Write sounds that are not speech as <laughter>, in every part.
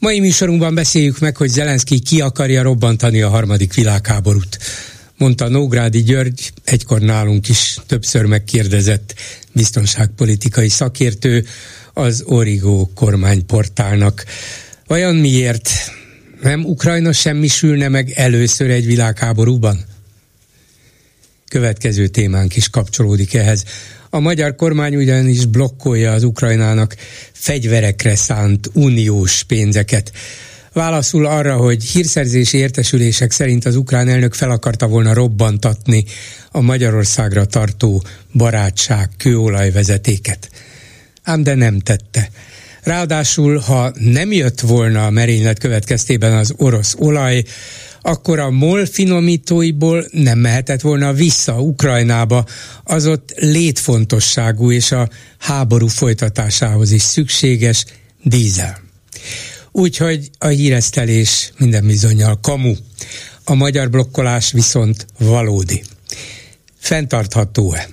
Mai műsorunkban beszéljük meg, hogy Zelenszky ki akarja robbantani a harmadik világháborút. Mondta Nógrádi György, egykor nálunk is többször megkérdezett biztonságpolitikai szakértő az Origo kormányportálnak. Vajon miért? Nem Ukrajna semmisülne meg először egy világháborúban? Következő témánk is kapcsolódik ehhez. A magyar kormány ugyanis blokkolja az Ukrajnának fegyverekre szánt uniós pénzeket. Válaszul arra, hogy hírszerzési értesülések szerint az ukrán elnök fel akarta volna robbantatni a Magyarországra tartó barátság kőolajvezetéket. Ám de nem tette. Ráadásul, ha nem jött volna a merénylet következtében az orosz olaj, akkor a MOL finomítóiból nem mehetett volna vissza Ukrajnába, az ott létfontosságú és a háború folytatásához is szükséges dízel. Úgyhogy a híresztelés minden bizonyal kamu. A magyar blokkolás viszont valódi. Fentartható-e?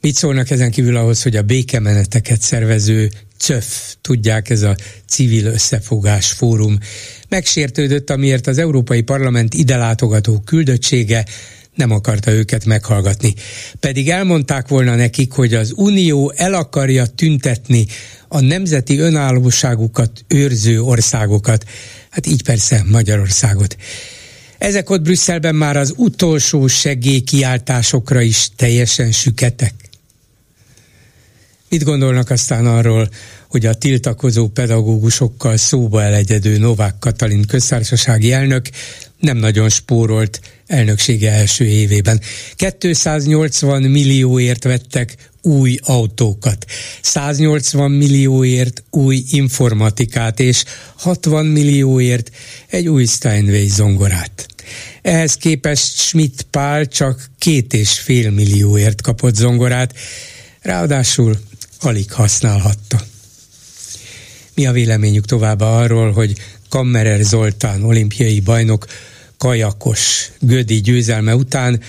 Mit szólnak ezen kívül ahhoz, hogy a békemeneteket szervező CÖF, tudják, ez a civil összefogás fórum, megsértődött, amiért az Európai Parlament ide látogató küldöttsége nem akarta őket meghallgatni. Pedig elmondták volna nekik, hogy az Unió el akarja tüntetni a nemzeti önállóságukat őrző országokat, hát így persze Magyarországot. Ezek ott Brüsszelben már az utolsó segélykiáltásokra is teljesen süketek. Mit gondolnak aztán arról, hogy a tiltakozó pedagógusokkal szóba elegyedő Novák Katalin köztársasági elnök nem nagyon spórolt elnöksége első évében. 280 millióért vettek új autókat, 180 millióért új informatikát, és 60 millióért egy új Steinway zongorát. Ehhez képest Schmidt Pál csak két és fél millióért kapott zongorát, ráadásul alig használhatta. Mi a véleményük továbbá arról, hogy Kammerer Zoltán olimpiai bajnok kajakos Gödi győzelme után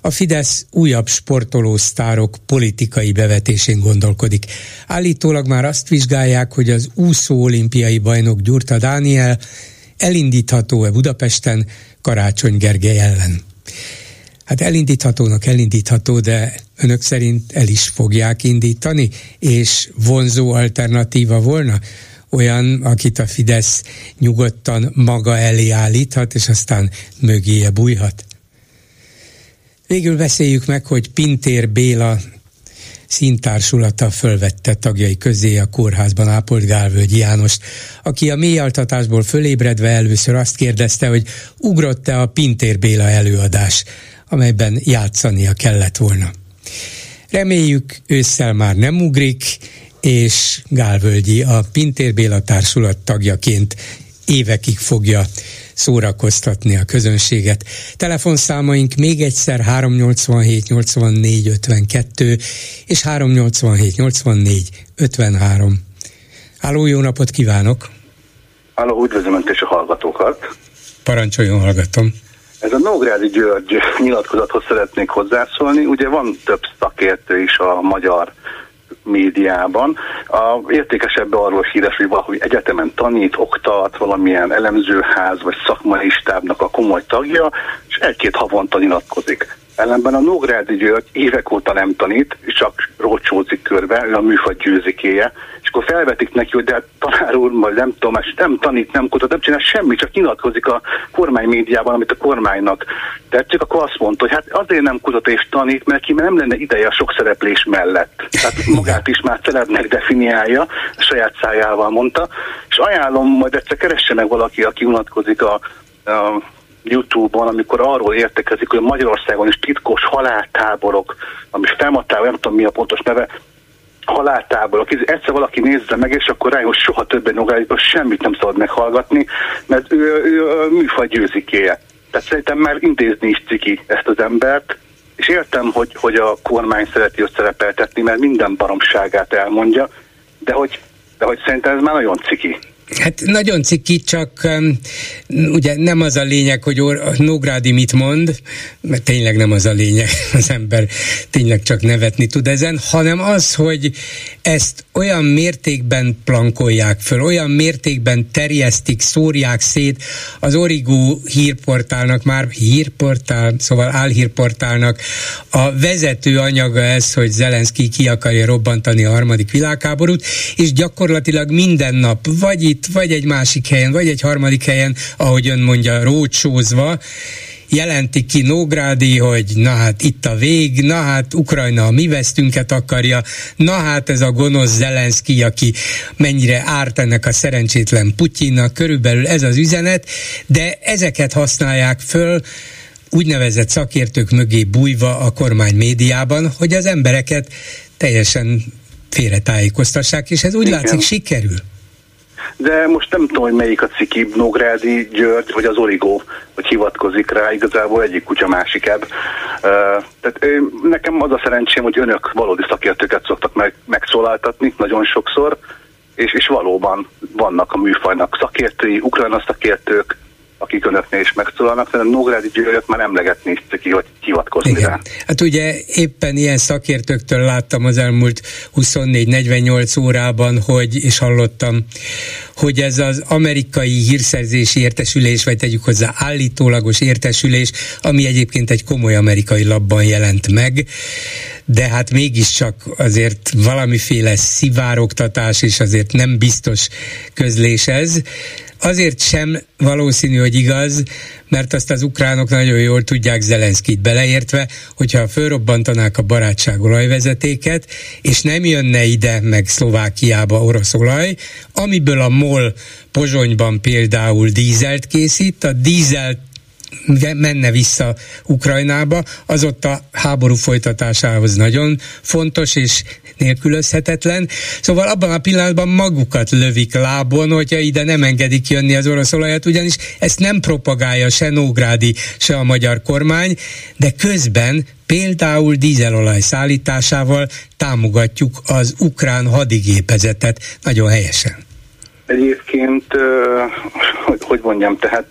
a Fidesz újabb sportoló sztárok politikai bevetésén gondolkodik. Állítólag már azt vizsgálják, hogy az úszó olimpiai bajnok Gyurta Dániel elindítható-e Budapesten Karácsony Gergely ellen. Hát elindíthatónak elindítható, de önök szerint el is fogják indítani, és vonzó alternatíva volna? Olyan, akit a Fidesz nyugodtan maga elé állíthat, és aztán mögéje bújhat? Végül beszéljük meg, hogy Pintér Béla színtársulata fölvette tagjai közé a kórházban ápolt Gálvölgyi Jánost, aki a mélyaltatásból fölébredve először azt kérdezte, hogy ugrott-e a Pintér Béla előadás, amelyben játszania kellett volna. Reméljük ősszel már nem ugrik, és Gálvölgyi a Pintér Béla társulat tagjaként évekig fogja szórakoztatni a közönséget. Telefonszámaink még egyszer 387 84 52 és 387 84 53. Háló, jó napot kívánok! Háló, üdvözlöm Önt és a hallgatókat! Parancsoljon, hallgatom! Ez a Nógrádi György nyilatkozathoz szeretnék hozzászólni. Ugye van több szakértő is a magyar médiában. A értékesebb arról híres, hogy valahogy egyetemen tanít, oktat, valamilyen elemzőház vagy szakmai stábnak a komoly tagja, és egy-két havonta nyilatkozik. Ellenben a Nógrádi György évek óta nem tanít, csak rócsózik körbe, ő a műfaj győzikéje, és akkor felvetik neki, hogy de hát tanár úr, vagy nem tudom, és nem tanít, nem kutat, nem csinál semmit, csak nyilatkozik a kormány médiában, amit a kormánynak tetszik, akkor azt mondta, hogy hát azért nem kutat és tanít, mert ki nem lenne ideje a sok szereplés mellett. Tehát magát is már celebnek definiálja, a saját szájával mondta, és ajánlom, majd egyszer keresse meg valaki, aki unatkozik a, a YouTube-on, amikor arról értekezik, hogy Magyarországon is titkos haláltáborok, ami felmadtál, nem tudom mi a pontos neve, haláltáborok. Egyszer valaki nézze meg, és akkor rájön, hogy soha többen Nogályban semmit nem szabad meghallgatni, mert ő, ő műfaj győzikéje. Tehát szerintem már intézni is ciki ezt az embert, és értem, hogy, hogy a kormány szereti őt szerepeltetni, mert minden baromságát elmondja, de hogy, de hogy szerintem ez már nagyon ciki. Hát nagyon ciki, csak um, ugye nem az a lényeg, hogy Or- Nógrádi mit mond, mert tényleg nem az a lényeg, <laughs> az ember tényleg csak nevetni tud ezen, hanem az, hogy ezt olyan mértékben plankolják föl, olyan mértékben terjesztik, szórják szét. Az Origó hírportálnak, már hírportál, szóval álhírportálnak a vezető anyaga ez, hogy Zelenszky ki akarja robbantani a harmadik világháborút, és gyakorlatilag minden nap, vagy itt, vagy egy másik helyen, vagy egy harmadik helyen, ahogy ön mondja, rócsózva, jelentik ki Nógrádi, hogy na hát itt a vég, na hát Ukrajna a mi vesztünket akarja, na hát ez a gonosz Zelenszky, aki mennyire árt ennek a szerencsétlen Putyinnak, körülbelül ez az üzenet, de ezeket használják föl, úgynevezett szakértők mögé bújva a kormány médiában, hogy az embereket teljesen félretájékoztassák, és ez úgy Igen. látszik sikerül de most nem tudom, hogy melyik a ciki, Nógrádi György, vagy az Origó, hogy hivatkozik rá, igazából egyik kutya másik ebb. Uh, tehát nekem az a szerencsém, hogy önök valódi szakértőket szoktak meg, megszólaltatni nagyon sokszor, és, és valóban vannak a műfajnak szakértői, ukrajna szakértők, akik önöknél is megszólalnak, mert a Nógrádi Györgyöt már emlegetni is ki, hogy hivatkozni Igen. rá. Hát ugye éppen ilyen szakértőktől láttam az elmúlt 24-48 órában, hogy, és hallottam, hogy ez az amerikai hírszerzési értesülés, vagy tegyük hozzá állítólagos értesülés, ami egyébként egy komoly amerikai labban jelent meg, de hát mégiscsak azért valamiféle szivárogtatás, és azért nem biztos közlés ez azért sem valószínű, hogy igaz, mert azt az ukránok nagyon jól tudják Zelenszkit beleértve, hogyha fölrobbantanák a barátság olajvezetéket, és nem jönne ide meg Szlovákiába orosz olaj, amiből a MOL Pozsonyban például dízelt készít, a dízelt menne vissza Ukrajnába, az ott a háború folytatásához nagyon fontos és nélkülözhetetlen. Szóval abban a pillanatban magukat lövik lábon, hogyha ide nem engedik jönni az orosz olajat, ugyanis ezt nem propagálja se Nógrádi, se a magyar kormány, de közben például dízelolaj szállításával támogatjuk az ukrán hadigépezetet nagyon helyesen. Egyébként, hogy, mondjam, tehát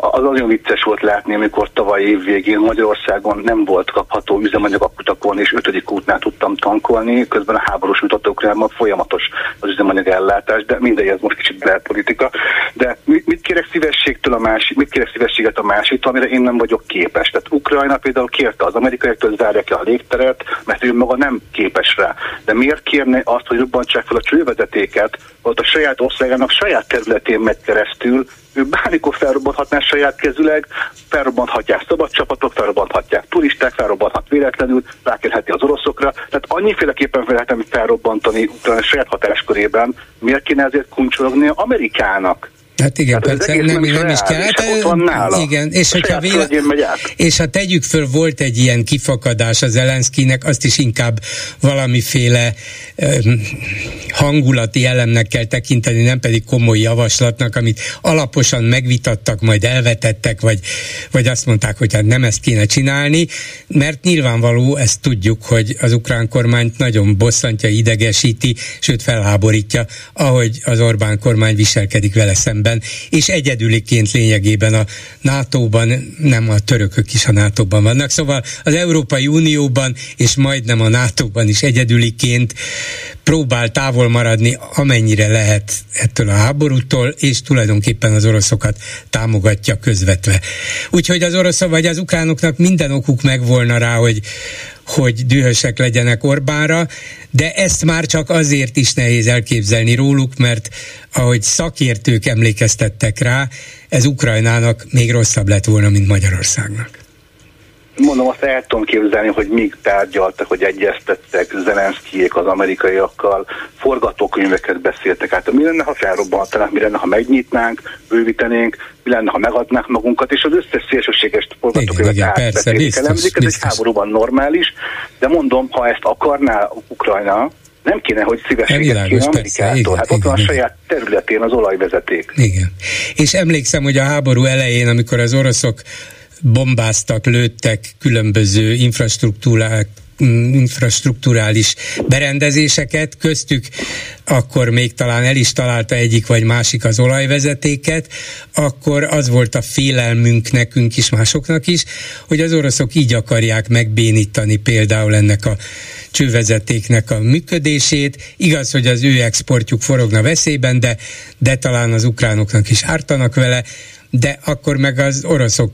az nagyon vicces volt látni, amikor tavaly év végén Magyarországon nem volt kapható üzemanyag a kutakon, és ötödik útnál tudtam tankolni, közben a háborús utatókrában folyamatos az üzemanyag ellátás, de mindegy, ez most kicsit belpolitika. De mit kérek szívességtől a másik, mit kérek szívességet a másik, amire én nem vagyok képes. Tehát Ukrajna például kérte az amerikaiaktól, hogy zárják a légteret, mert ő maga nem képes rá. De miért kérne azt, hogy robbantsák fel a csővezetéket, ott a saját országának saját területén megy keresztül, ő bármikor felrobbanthatná saját kezüleg, felrobbanthatják szabad csapatok, felrobbanthatják turisták, felrobbanthat véletlenül, rákerheti az oroszokra. Tehát annyiféleképpen lehetem felrobbantani utána saját hatáskörében, miért kéne ezért kuncsorogni Amerikának? Hát igen, hát persze, nem, nem, is kell. Hát, igen, és hogyha véle, és ha tegyük föl, volt egy ilyen kifakadás az Zelenszkinek, azt is inkább valamiféle um, hangulati elemnek kell tekinteni, nem pedig komoly javaslatnak, amit alaposan megvitattak, majd elvetettek, vagy, vagy azt mondták, hogy hát nem ezt kéne csinálni, mert nyilvánvaló, ezt tudjuk, hogy az ukrán kormányt nagyon bosszantja, idegesíti, sőt felháborítja, ahogy az Orbán kormány viselkedik vele szemben szemben, és egyedüliként lényegében a NATO-ban, nem a törökök is a NATO-ban vannak, szóval az Európai Unióban és majdnem a NATO-ban is egyedüliként próbál távol maradni, amennyire lehet ettől a háborútól, és tulajdonképpen az oroszokat támogatja közvetve. Úgyhogy az oroszok vagy az ukránoknak minden okuk megvolna rá, hogy hogy dühösek legyenek Orbánra, de ezt már csak azért is nehéz elképzelni róluk, mert ahogy szakértők emlékeztettek rá, ez Ukrajnának még rosszabb lett volna, mint Magyarországnak. Mondom, azt el tudom képzelni, hogy míg tárgyaltak, hogy egyeztettek Zelenszkijék az amerikaiakkal, forgatókönyveket beszéltek át. Mi lenne, ha felrobbantanák, mi lenne, ha megnyitnánk, bővítenénk, mi lenne, ha megadnák magunkat, és az összes szélsőséges forgatókönyvet átbeszélik, elemzik. Ez egy háborúban normális, de mondom, ha ezt akarná Ukrajna, nem kéne, hogy szívességet kéne Amerikától. Hát ott van a saját területén az olajvezeték. Igen. És emlékszem, hogy a háború elején, amikor az oroszok bombáztak, lőttek különböző infrastruktúrák infrastruktúrális berendezéseket, köztük akkor még talán el is találta egyik vagy másik az olajvezetéket, akkor az volt a félelmünk nekünk is, másoknak is, hogy az oroszok így akarják megbénítani például ennek a csővezetéknek a működését. Igaz, hogy az ő exportjuk forogna veszélyben, de, de talán az ukránoknak is ártanak vele, de akkor meg az oroszok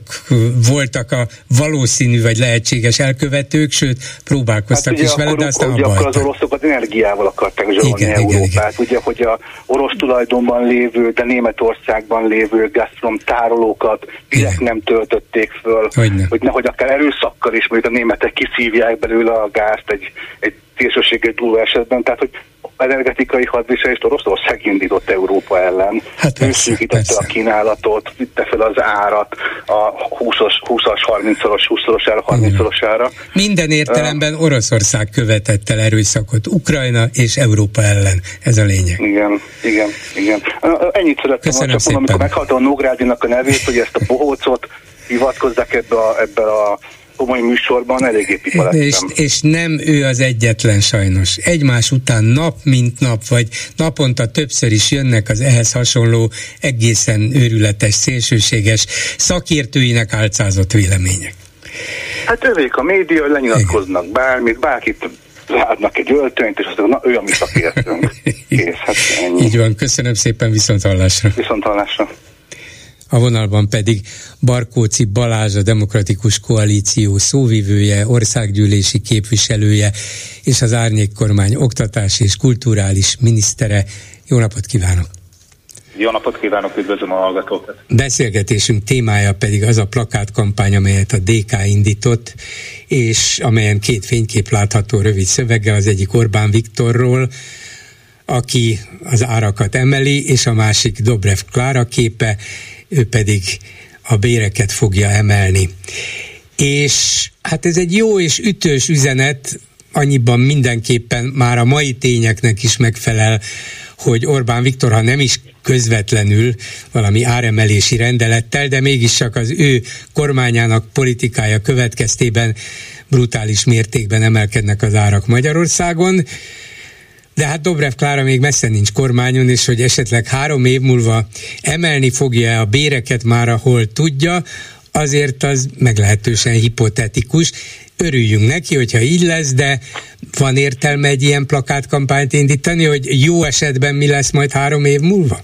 voltak a valószínű vagy lehetséges elkövetők, sőt próbálkoztak hát is vele, de aztán ugye akkor az oroszokat energiával akarták zsarolni igen, Európát. Igen, igen. Ugye, hogy a orosz tulajdonban lévő, de Németországban lévő Gazprom tárolókat direkt nem töltötték föl, hogy, nem. hogy nehogy akár erőszakkal is, mondjuk a németek kiszívják belőle a gázt egy, egy szélsőséges túló esetben, tehát hogy energetikai hadviselést Oroszország indított Európa ellen. Hát ő szűkítette a kínálatot, vitte fel az árat a 20-as, 20-as 30-szoros, 20-szorosára, 30-szorosára. Minden értelemben Oroszország követett el erőszakot Ukrajna és Európa ellen. Ez a lényeg. Igen, igen, igen. Ennyit szerettem volna csak mondani, amikor meghaltam a Nógrádinak a nevét, hogy ezt a bohócot hivatkozzák ebbe a, ebbe a komoly műsorban eléggé pipa és, és nem ő az egyetlen sajnos. Egymás után nap mint nap, vagy naponta többször is jönnek az ehhez hasonló egészen őrületes, szélsőséges szakértőinek álcázott vélemények. Hát övék a média, lenyilatkoznak Igen. bármit, bárkit látnak egy öltönyt, és azt mondják, na ő a mi szakértőnk. <laughs> Kész, hát ennyi. Így van, köszönöm szépen, viszont hallásra. Viszont hallásra. A vonalban pedig Barkóci Balázs, a Demokratikus Koalíció szóvivője, országgyűlési képviselője és az Árnyék Kormány oktatási és kulturális minisztere. Jó napot kívánok! Jó napot kívánok, üdvözlöm a hallgatókat! Beszélgetésünk témája pedig az a plakátkampány, amelyet a DK indított, és amelyen két fénykép látható rövid szöveggel, az egyik Orbán Viktorról, aki az árakat emeli, és a másik Dobrev Klára képe, ő pedig a béreket fogja emelni. És hát ez egy jó és ütős üzenet, annyiban mindenképpen már a mai tényeknek is megfelel, hogy Orbán Viktor, ha nem is közvetlenül valami áremelési rendelettel, de mégis csak az ő kormányának politikája következtében brutális mértékben emelkednek az árak Magyarországon de hát Dobrev Klára még messze nincs kormányon, és hogy esetleg három év múlva emelni fogja a béreket már, ahol tudja, azért az meglehetősen hipotetikus. Örüljünk neki, hogyha így lesz, de van értelme egy ilyen plakátkampányt indítani, hogy jó esetben mi lesz majd három év múlva?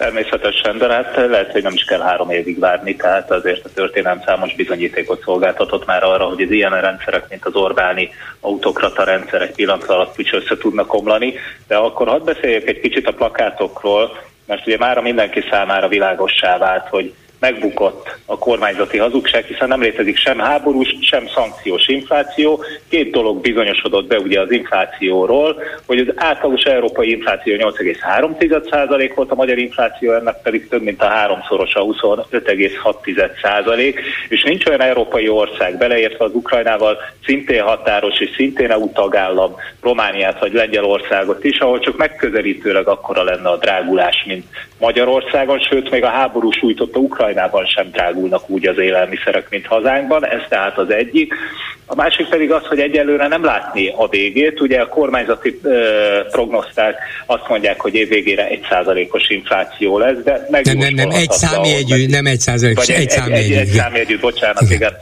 Természetesen, de hát lehet, hogy nem is kell három évig várni, tehát azért a történelem számos bizonyítékot szolgáltatott már arra, hogy az ilyen rendszerek, mint az Orbáni autokrata rendszer egy pillanat alatt is össze tudnak omlani. De akkor hadd beszéljek egy kicsit a plakátokról, mert ugye már mindenki számára világossá vált, hogy megbukott a kormányzati hazugság, hiszen nem létezik sem háborús, sem szankciós infláció. Két dolog bizonyosodott be ugye az inflációról, hogy az átlagos európai infláció 8,3% volt, a magyar infláció ennek pedig több mint a háromszoros a 25,6%, és nincs olyan európai ország, beleértve az Ukrajnával szintén határos és szintén EU tagállam, Romániát vagy Lengyelországot is, ahol csak megközelítőleg akkora lenne a drágulás, mint Magyarországon, sőt még a háború sújtotta Ukrajnában sem drágulnak úgy az élelmiszerek, mint hazánkban, ez tehát az egyik. A másik pedig az, hogy egyelőre nem látni a végét. Ugye a kormányzati ö, prognoszták azt mondják, hogy évvégére egy százalékos infláció lesz, de meg nem, nem, nem, egy számjegyű, nem egy százalékos, egy, egy számjegyű. Egy, egy, egy számjegyű, bocsánat, igen. igen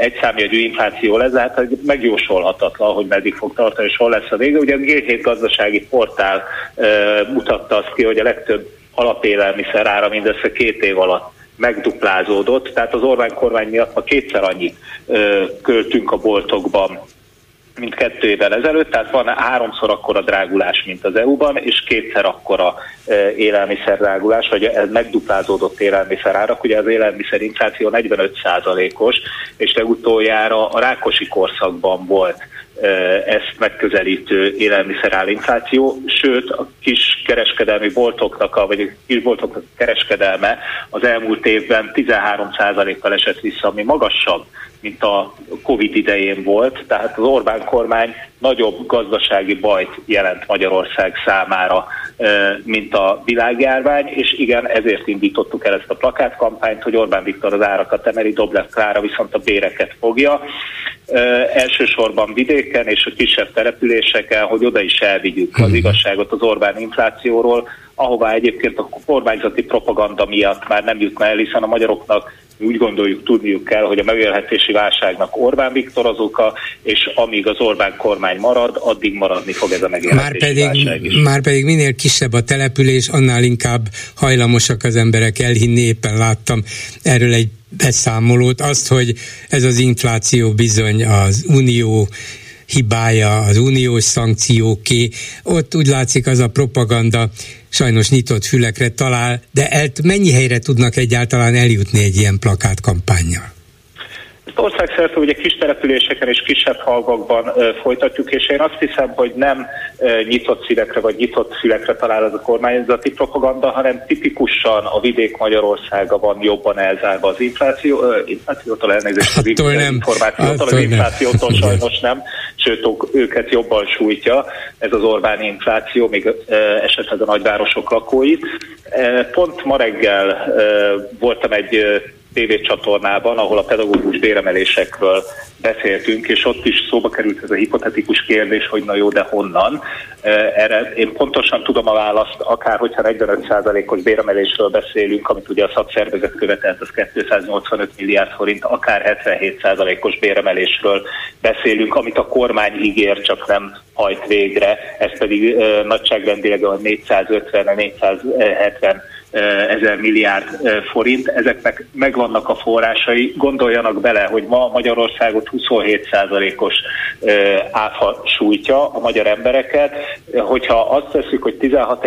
egy számjegyű infláció lesz, hát megjósolhatatlan, hogy meddig fog tartani, és hol lesz a vége. Ugye a G7 gazdasági portál mutatta azt ki, hogy a legtöbb alapélelmiszer ára mindössze két év alatt megduplázódott, tehát az Orbán kormány miatt ma kétszer annyit ö, költünk a boltokban, mint kettő évvel ezelőtt, tehát van háromszor akkora drágulás, mint az EU-ban, és kétszer akkora élelmiszer drágulás, vagy megduplázódott élelmiszer árak. Ugye az élelmiszer infláció 45%-os, és legutoljára a Rákosi korszakban volt ezt megközelítő élelmiszerálinfláció, sőt a kis kereskedelmi boltoknak, a, vagy a kis boltoknak a kereskedelme az elmúlt évben 13%-kal esett vissza, ami magasabb, mint a Covid idején volt, tehát az Orbán kormány nagyobb gazdasági bajt jelent Magyarország számára, mint a világjárvány, és igen, ezért indítottuk el ezt a plakátkampányt, hogy Orbán Viktor az árakat emeli, Doblev Klára viszont a béreket fogja. Elsősorban vidéken és a kisebb településeken, hogy oda is elvigyük az mhm. igazságot az Orbán inflációról, ahová egyébként a kormányzati propaganda miatt már nem jutna el, hiszen a magyaroknak úgy gondoljuk, tudniuk kell, hogy a megélhetési válságnak Orbán Viktor az oka, és amíg az Orbán kormány marad, addig maradni fog ez a megélhetési már pedig, válság is. Már pedig minél kisebb a település, annál inkább hajlamosak az emberek elhinni, éppen láttam erről egy beszámolót, azt, hogy ez az infláció bizony az unió hibája, az uniós szankcióké, ott úgy látszik az a propaganda sajnos nyitott fülekre talál, de el, mennyi helyre tudnak egyáltalán eljutni egy ilyen plakátkampányjal? Országszerte ugye kis településeken és kisebb halvakban folytatjuk, és én azt hiszem, hogy nem nyitott szívekre vagy nyitott fülekre talál az a kormányzati propaganda, hanem tipikusan a vidék Magyarországa van jobban elzárva az infláció, inflációtól elnézést, az nem. információtól, az inflációtól <laughs> nem. sajnos nem, sőt őket jobban sújtja ez az Orbán infláció, még esetleg a nagyvárosok lakóit. Pont ma reggel voltam egy tévécsatornában, ahol a pedagógus béremelésekről beszéltünk, és ott is szóba került ez a hipotetikus kérdés, hogy na jó, de honnan. Erre én pontosan tudom a választ, akár hogyha 45%-os béremelésről beszélünk, amit ugye a szakszervezet követelt, az 285 milliárd forint, akár 77%-os béremelésről beszélünk, amit a kormány ígér, csak nem hajt végre, ez pedig nagyságrendileg a 450-470 ezer milliárd forint, ezeknek megvannak a forrásai. Gondoljanak bele, hogy ma Magyarországot 27%-os áfa sújtja a magyar embereket, hogyha azt teszik, hogy 16,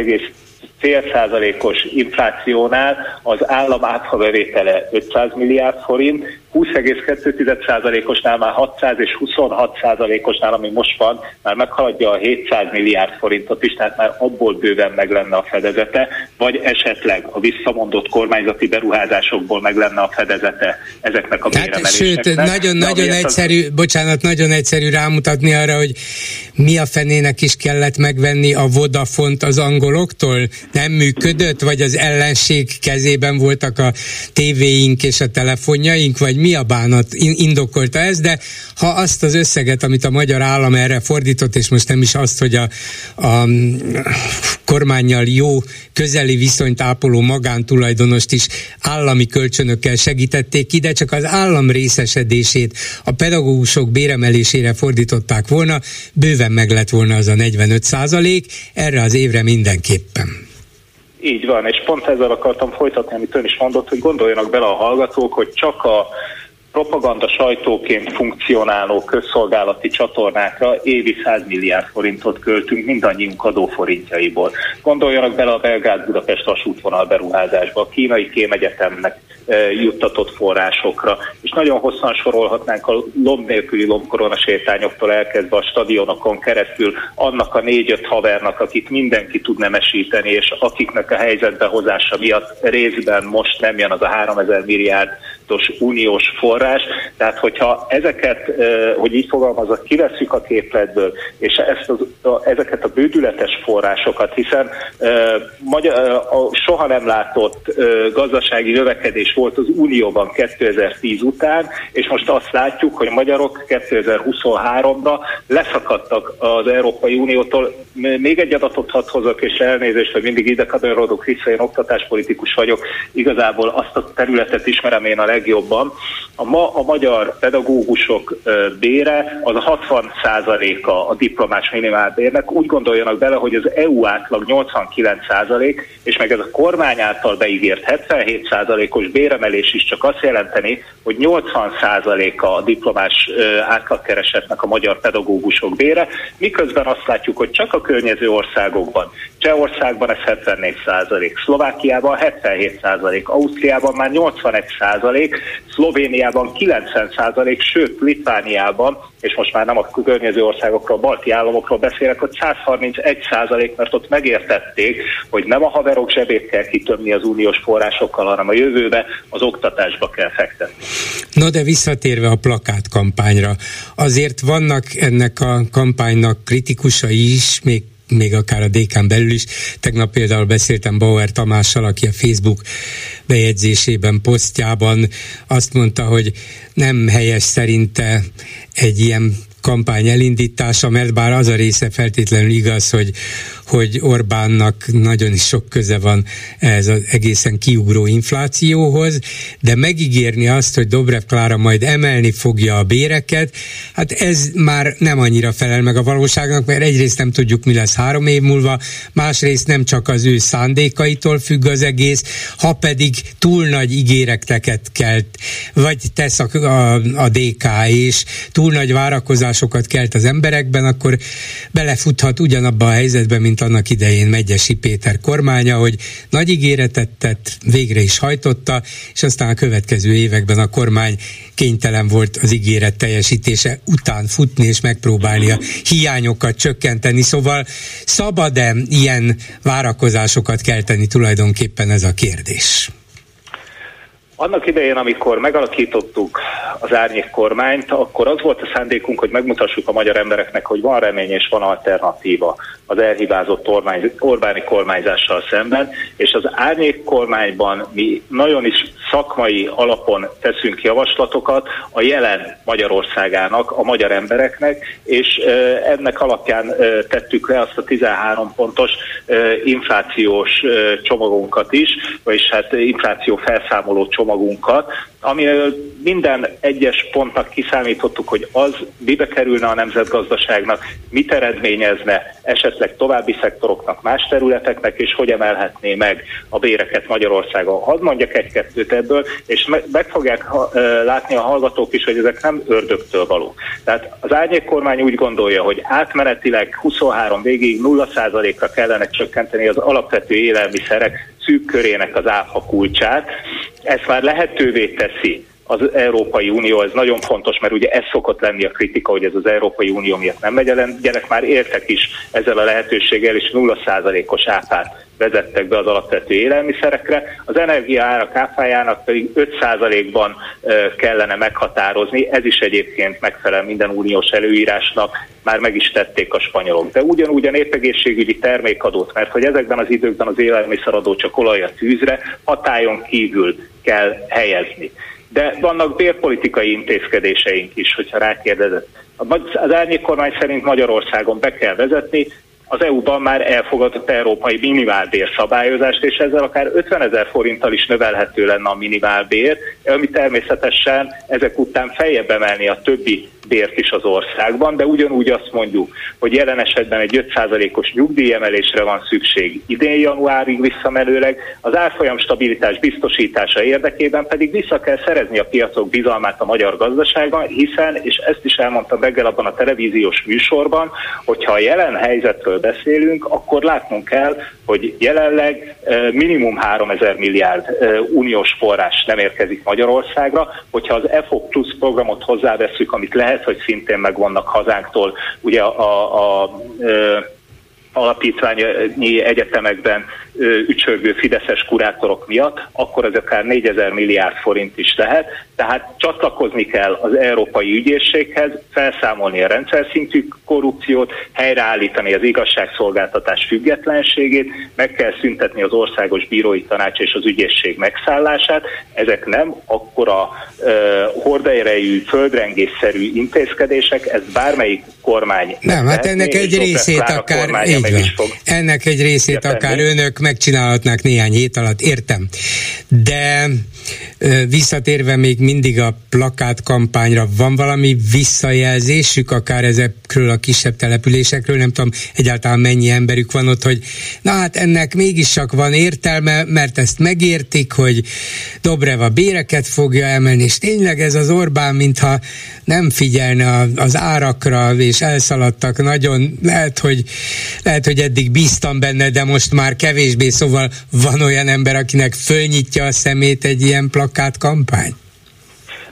fél százalékos inflációnál az állam áthavevétele 500 milliárd forint, 20,2%-osnál már 600 és 26 osnál, ami most van, már meghaladja a 700 milliárd forintot is, tehát már abból bőven meg lenne a fedezete, vagy esetleg a visszamondott kormányzati beruházásokból meg lenne a fedezete ezeknek a hát, Sőt, nagyon-nagyon egyszerű, az... bocsánat, nagyon egyszerű rámutatni arra, hogy mi a fenének is kellett megvenni a Vodafont az angoloktól? Nem működött, vagy az ellenség kezében voltak a tévéink és a telefonjaink, vagy mi a bánat indokolta ez, de ha azt az összeget, amit a magyar állam erre fordított, és most nem is azt, hogy a, a kormányjal jó közeli viszonyt ápoló magántulajdonost is állami kölcsönökkel segítették de csak az állam részesedését a pedagógusok béremelésére fordították volna, bőven meg lett volna az a 45 százalék, erre az évre mindenképpen. Így van, és pont ezzel akartam folytatni, amit ön is mondott, hogy gondoljanak bele a hallgatók, hogy csak a propaganda sajtóként funkcionáló közszolgálati csatornákra évi 100 milliárd forintot költünk mindannyiunk adóforintjaiból. Gondoljanak bele a Belgrád-Budapest vasútvonal beruházásba, a kínai kémegyetemnek juttatott forrásokra, és nagyon hosszan sorolhatnánk a lomb nélküli lombkorona sétányoktól elkezdve a stadionokon keresztül annak a négy-öt havernak, akit mindenki tud nemesíteni, és akiknek a helyzetbe hozása miatt részben most nem jön az a 3000 milliárd uniós forrás, tehát hogyha ezeket, hogy így fogalmazok, kiveszük a képletből, és ezt az, ezeket a bődületes forrásokat, hiszen magyar, a soha nem látott gazdasági növekedés volt az Unióban 2010 után, és most azt látjuk, hogy a magyarok 2023-ra leszakadtak az Európai Uniótól. Még egy adatot hadd hozok, és elnézést, hogy mindig ide kanyarodok vissza, én oktatáspolitikus vagyok, igazából azt a területet ismerem én a legjobban. A ma a magyar pedagógusok bére az a 60% a diplomás minimálbérnek. Úgy gondoljanak bele, hogy az EU átlag 89 százalék, és meg ez a kormány által beígért 77 százalékos béremelés is csak azt jelenteni, hogy 80 százaléka a diplomás átlagkeresetnek a magyar pedagógusok bére, miközben azt látjuk, hogy csak a környező országokban, Csehországban ez 74 százalék, Szlovákiában 77 százalék, Ausztriában már 81 százalék, Szlovéniában 90 százalék, sőt Litvániában, és most már nem a környező országokról, a balti államokról beszélek, hogy 131 százalék, mert ott megértették, hogy nem a haverok zsebét kell kitömni az uniós forrásokkal, hanem a jövőbe az oktatásba kell fektetni. No de visszatérve a plakátkampányra, azért vannak ennek a kampánynak kritikusai is, még még akár a DK-n belül is. Tegnap például beszéltem Bauer Tamással, aki a Facebook bejegyzésében, posztjában azt mondta, hogy nem helyes szerinte egy ilyen kampány elindítása, mert bár az a része feltétlenül igaz, hogy, hogy Orbánnak nagyon is sok köze van ez az egészen kiugró inflációhoz, de megígérni azt, hogy Dobrev Klára majd emelni fogja a béreket, hát ez már nem annyira felel meg a valóságnak, mert egyrészt nem tudjuk, mi lesz három év múlva, másrészt nem csak az ő szándékaitól függ az egész, ha pedig túl nagy ígéreteket kelt, vagy tesz a, a, a DK, és túl nagy várakozásokat kelt az emberekben, akkor belefuthat ugyanabba a helyzetbe, mint mint annak idején Megyesi Péter kormánya, hogy nagy ígéretet tett, végre is hajtotta, és aztán a következő években a kormány kénytelen volt az ígéret teljesítése után futni és megpróbálni a hiányokat csökkenteni. Szóval szabad-e ilyen várakozásokat kelteni tulajdonképpen ez a kérdés? Annak idején, amikor megalakítottuk az árnyék kormányt, akkor az volt a szándékunk, hogy megmutassuk a magyar embereknek, hogy van remény és van alternatíva az elhibázott Orbáni kormányzással szemben, és az árnyék kormányban mi nagyon is szakmai alapon teszünk javaslatokat a jelen Magyarországának, a magyar embereknek, és ennek alapján tettük le azt a 13 pontos inflációs csomagunkat is, vagyis hát infláció felszámoló csomagunkat, ami minden egyes pontnak kiszámítottuk, hogy az mibe kerülne a nemzetgazdaságnak, mit eredményezne esetleg további szektoroknak, más területeknek, és hogy emelhetné meg a béreket Magyarországon. Hadd mondjak egy-kettőt ebből, és meg fogják látni a hallgatók is, hogy ezek nem ördögtől való. Tehát az árnyék kormány úgy gondolja, hogy átmenetileg 23 végig 0%-ra kellene csökkenteni az alapvető élelmiszerek szűk körének az áfa kulcsát. Ez már lehetővé teszi az Európai Unió, ez nagyon fontos, mert ugye ez szokott lenni a kritika, hogy ez az Európai Unió miatt nem megy ellen. Gyerek már értek is ezzel a lehetőséggel, és 0%-os áfát vezettek be az alapvető élelmiszerekre. Az energia árak áfájának pedig 5%-ban kellene meghatározni, ez is egyébként megfelel minden uniós előírásnak, már meg is tették a spanyolok. De ugyanúgy a népegészségügyi termékadót, mert hogy ezekben az időkben az élelmiszeradó csak olaj a tűzre, hatályon kívül kell helyezni de vannak bérpolitikai intézkedéseink is, hogyha rákérdezett. Az árnyék kormány szerint Magyarországon be kell vezetni az EU-ban már elfogadott európai minimálbér szabályozást, és ezzel akár 50 ezer forinttal is növelhető lenne a minimálbér, ami természetesen ezek után feljebb emelni a többi bért is az országban, de ugyanúgy azt mondjuk, hogy jelen esetben egy 5%-os nyugdíjemelésre van szükség idén januárig visszamenőleg, az árfolyam stabilitás biztosítása érdekében pedig vissza kell szerezni a piacok bizalmát a magyar gazdaságban, hiszen, és ezt is elmondta Beggel abban a televíziós műsorban, hogyha a jelen helyzetről beszélünk, akkor látnunk kell, hogy jelenleg minimum 3000 milliárd uniós forrás nem érkezik Magyarországra, hogyha az EFO Plus programot hozzáveszünk, amit lehet, hogy szintén megvannak hazánktól, ugye a, a, a alapítványi egyetemekben ücsörgő fideszes kurátorok miatt, akkor ez akár 4000 milliárd forint is lehet. Tehát csatlakozni kell az Európai Ügyészséghez, felszámolni a rendszer szintű korrupciót, helyreállítani az igazságszolgáltatás függetlenségét, meg kell szüntetni az országos bírói tanács és az ügyészség megszállását. Ezek nem akkora uh, hordaerejű, földrengésszerű intézkedések, ez bármelyik kormány. Nem, hát ennek egy részét akár, így van. Ennek egy részét akár önök megcsinálhatnák néhány hét alatt, értem. De visszatérve még mindig a plakát kampányra, van valami visszajelzésük, akár ezekről a kisebb településekről, nem tudom egyáltalán mennyi emberük van ott, hogy na hát ennek mégis csak van értelme, mert ezt megértik, hogy Dobrev a béreket fogja emelni, és tényleg ez az Orbán, mintha nem figyelne az árakra, és elszaladtak nagyon, lehet, hogy, lehet, hogy eddig bíztam benne, de most már kevésbé, szóval van olyan ember, akinek fölnyitja a szemét egy ilyen plakát kampány?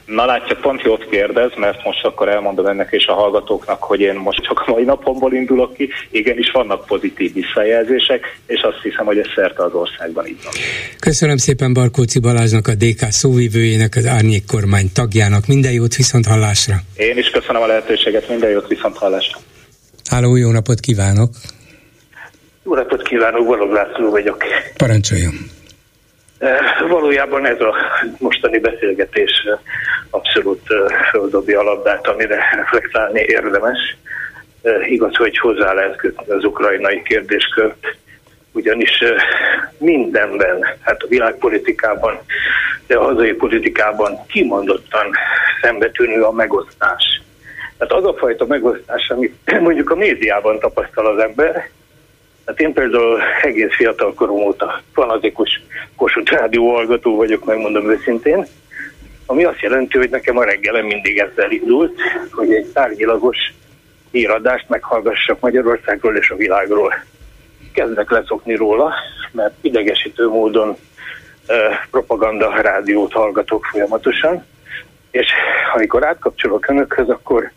Na látja, pont jót kérdez, mert most akkor elmondom ennek és a hallgatóknak, hogy én most csak a mai napomból indulok ki. Igenis vannak pozitív visszajelzések, és azt hiszem, hogy ez szerte az országban így van. Köszönöm szépen Barkóci Balázsnak, a DK szóvivőjének, az Árnyék kormány tagjának. Minden jót viszont hallásra. Én is köszönöm a lehetőséget, minden jót viszont hallásra. Háló, jó napot kívánok! Jó napot kívánok, Balog László vagyok. Parancsoljon! Valójában ez a mostani beszélgetés abszolút földobja a labdát, amire reflektálni érdemes. Igaz, hogy hozzá lehet kötni az ukrajnai kérdéskört, ugyanis mindenben, hát a világpolitikában, de a hazai politikában kimondottan szembetűnő a megosztás. Tehát az a fajta megosztás, amit <clears throat> mondjuk a médiában tapasztal az ember, Hát én például egész fiatal korom óta fanatikus Kossuth Rádió hallgató vagyok, megmondom őszintén, ami azt jelenti, hogy nekem a reggelem mindig ezzel indult, hogy egy tárgyilagos híradást meghallgassak Magyarországról és a világról. Kezdek leszokni róla, mert idegesítő módon eh, propaganda rádiót hallgatok folyamatosan, és amikor átkapcsolok önökhöz, akkor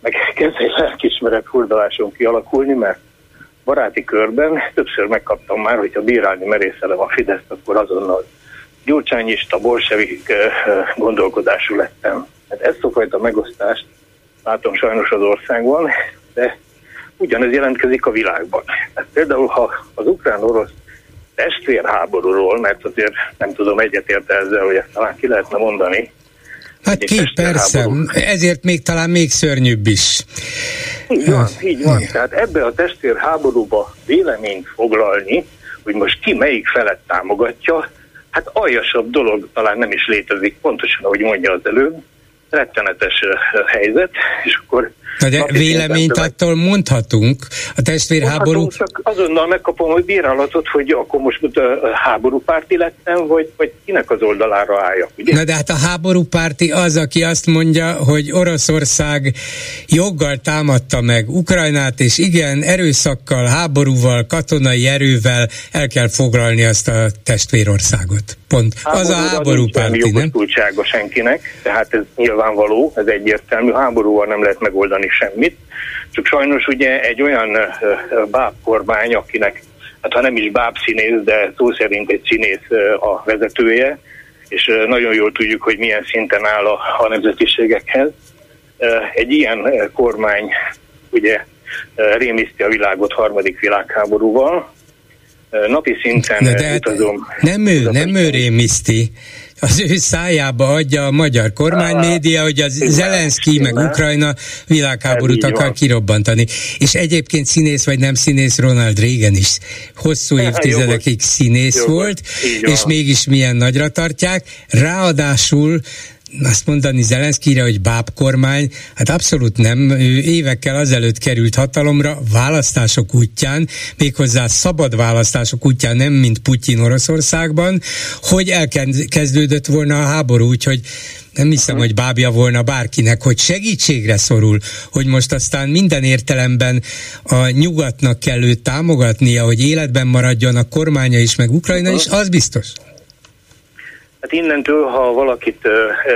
meg kezd egy lelkismeret furdaláson kialakulni, mert baráti körben többször megkaptam már, hogyha bírálni merészelem a Fideszt, akkor azonnal gyurcsányista, bolsevik gondolkodású lettem. Hát ezt a fajta megosztást látom sajnos az országban, de ugyanez jelentkezik a világban. Hát például, ha az ukrán-orosz testvérháborúról, mert azért nem tudom egyetért ezzel, hogy ezt talán ki lehetne mondani, Hát ki, persze, ezért még talán még szörnyűbb is. Így van, így van. Tehát ebbe a testvérháborúba véleményt foglalni, hogy most ki melyik felet támogatja, hát aljasabb dolog talán nem is létezik, pontosan ahogy mondja az előbb, rettenetes helyzet, és akkor Na de véleményt attól mondhatunk. A testvérháború... Mondhatunk, csak azonnal megkapom hogy bírálatot, hogy akkor most háborúpárti lettem, vagy, vagy kinek az oldalára álljak. Ugye? Na de hát a háborúpárti az, aki azt mondja, hogy Oroszország joggal támadta meg Ukrajnát, és igen, erőszakkal, háborúval, katonai erővel el kell foglalni azt a testvérországot. Pont. az a háborúpárti, nem? Nem senkinek, tehát ez nyilvánvaló, ez egyértelmű. Háborúval nem lehet megoldani semmit. Csak sajnos ugye egy olyan báb kormány, akinek, hát ha nem is báb színész, de szó szerint egy színész a vezetője, és nagyon jól tudjuk, hogy milyen szinten áll a, a nemzetiségekhez. Egy ilyen kormány ugye rémiszti a világot harmadik világháborúval, napi szinten de, de hát utazom. Nem ő, nem ő rémiszti, az ő szájába adja a magyar kormánymédia, hogy az Zelenszky meg Ukrajna világháborút akar kirobbantani. És egyébként színész vagy nem színész, Ronald Reagan is hosszú évtizedekig színész volt, és mégis milyen nagyra tartják. Ráadásul azt mondani Zelenszkire, hogy bábkormány, hát abszolút nem. Ő évekkel azelőtt került hatalomra választások útján, méghozzá szabad választások útján, nem mint Putyin Oroszországban, hogy elkezdődött volna a háború, úgyhogy nem hiszem, hogy bábja volna bárkinek, hogy segítségre szorul, hogy most aztán minden értelemben a nyugatnak kell őt támogatnia, hogy életben maradjon a kormánya is, meg Ukrajna is, az biztos. Hát innentől, ha valakit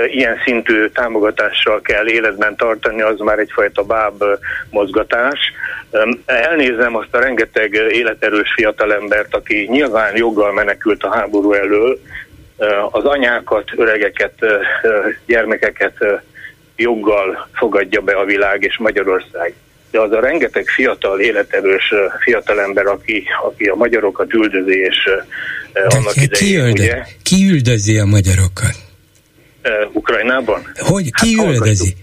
ilyen szintű támogatással kell életben tartani, az már egyfajta báb mozgatás. Elnézem azt a rengeteg életerős fiatalembert, aki nyilván joggal menekült a háború elől, az anyákat, öregeket, gyermekeket joggal fogadja be a világ és Magyarország. De az a rengeteg fiatal, életerős fiatalember, aki, aki a magyarokat üldözi és de annak idején, ki, üldö, ugye? ki üldözi a magyarokat? Ukrajnában? Hogy ki hát üldözi?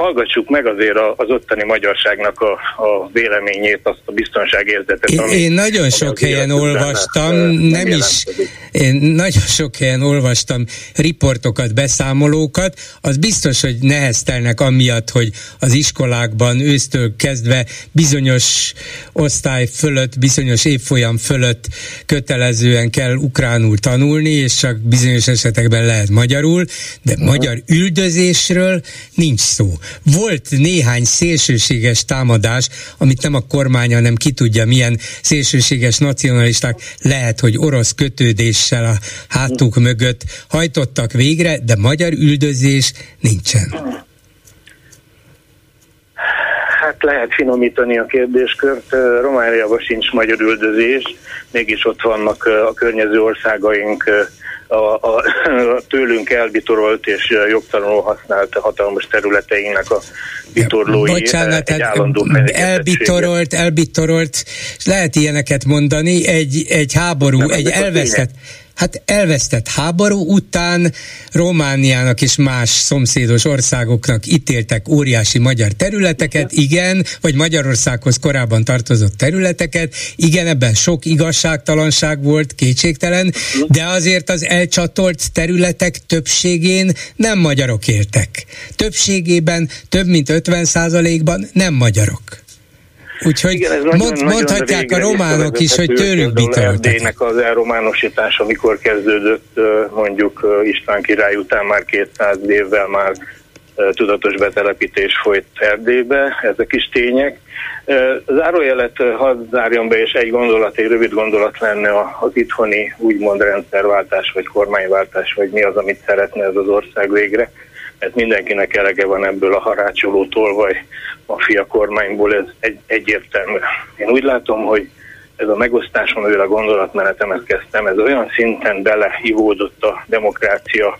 Hallgassuk meg azért az ottani magyarságnak a, a véleményét, azt a biztonságérzetet. Én, én nagyon sok helyen olvastam, nem, nem is, én nagyon sok helyen olvastam riportokat, beszámolókat, az biztos, hogy neheztelnek amiatt, hogy az iskolákban ősztől kezdve bizonyos osztály fölött, bizonyos évfolyam fölött kötelezően kell ukránul tanulni, és csak bizonyos esetekben lehet magyarul, de magyar üldözésről nincs szó. Volt néhány szélsőséges támadás, amit nem a kormány, hanem ki tudja milyen szélsőséges nacionalisták lehet, hogy orosz kötődéssel a hátuk mögött hajtottak végre, de magyar üldözés nincsen. Hát lehet finomítani a kérdéskört. Romániában sincs magyar üldözés, mégis ott vannak a környező országaink a, a, a tőlünk elbitorolt és jogtalanul használt hatalmas területeinknek a bitorlói. Bocsánat, egy hát elbitorolt, elbitorolt, lehet ilyeneket mondani, egy, egy háború, Nem, egy elvesztett, Hát elvesztett háború után Romániának és más szomszédos országoknak ítéltek óriási magyar területeket, igen, vagy Magyarországhoz korábban tartozott területeket, igen, ebben sok igazságtalanság volt, kétségtelen, de azért az elcsatolt területek többségén nem magyarok éltek. Többségében, több mint 50 ban nem magyarok. Úgyhogy Igen, ez mond, nagyon, mondhatják nagyon a románok is, hogy tőlük bitoltak. az elrománosítása, amikor kezdődött mondjuk István király után már 200 évvel már tudatos betelepítés folyt Erdélybe, ezek is tények. Zárójelet hadd zárjon be, és egy gondolat, egy rövid gondolat lenne az itthoni úgymond rendszerváltás, vagy kormányváltás, vagy mi az, amit szeretne ez az ország végre mert mindenkinek elege van ebből a harácsoló tolvaj mafia kormányból, ez egy, egyértelmű. Én úgy látom, hogy ez a megosztás, amivel a gondolatmenetemet kezdtem, ez olyan szinten belehívódott a demokrácia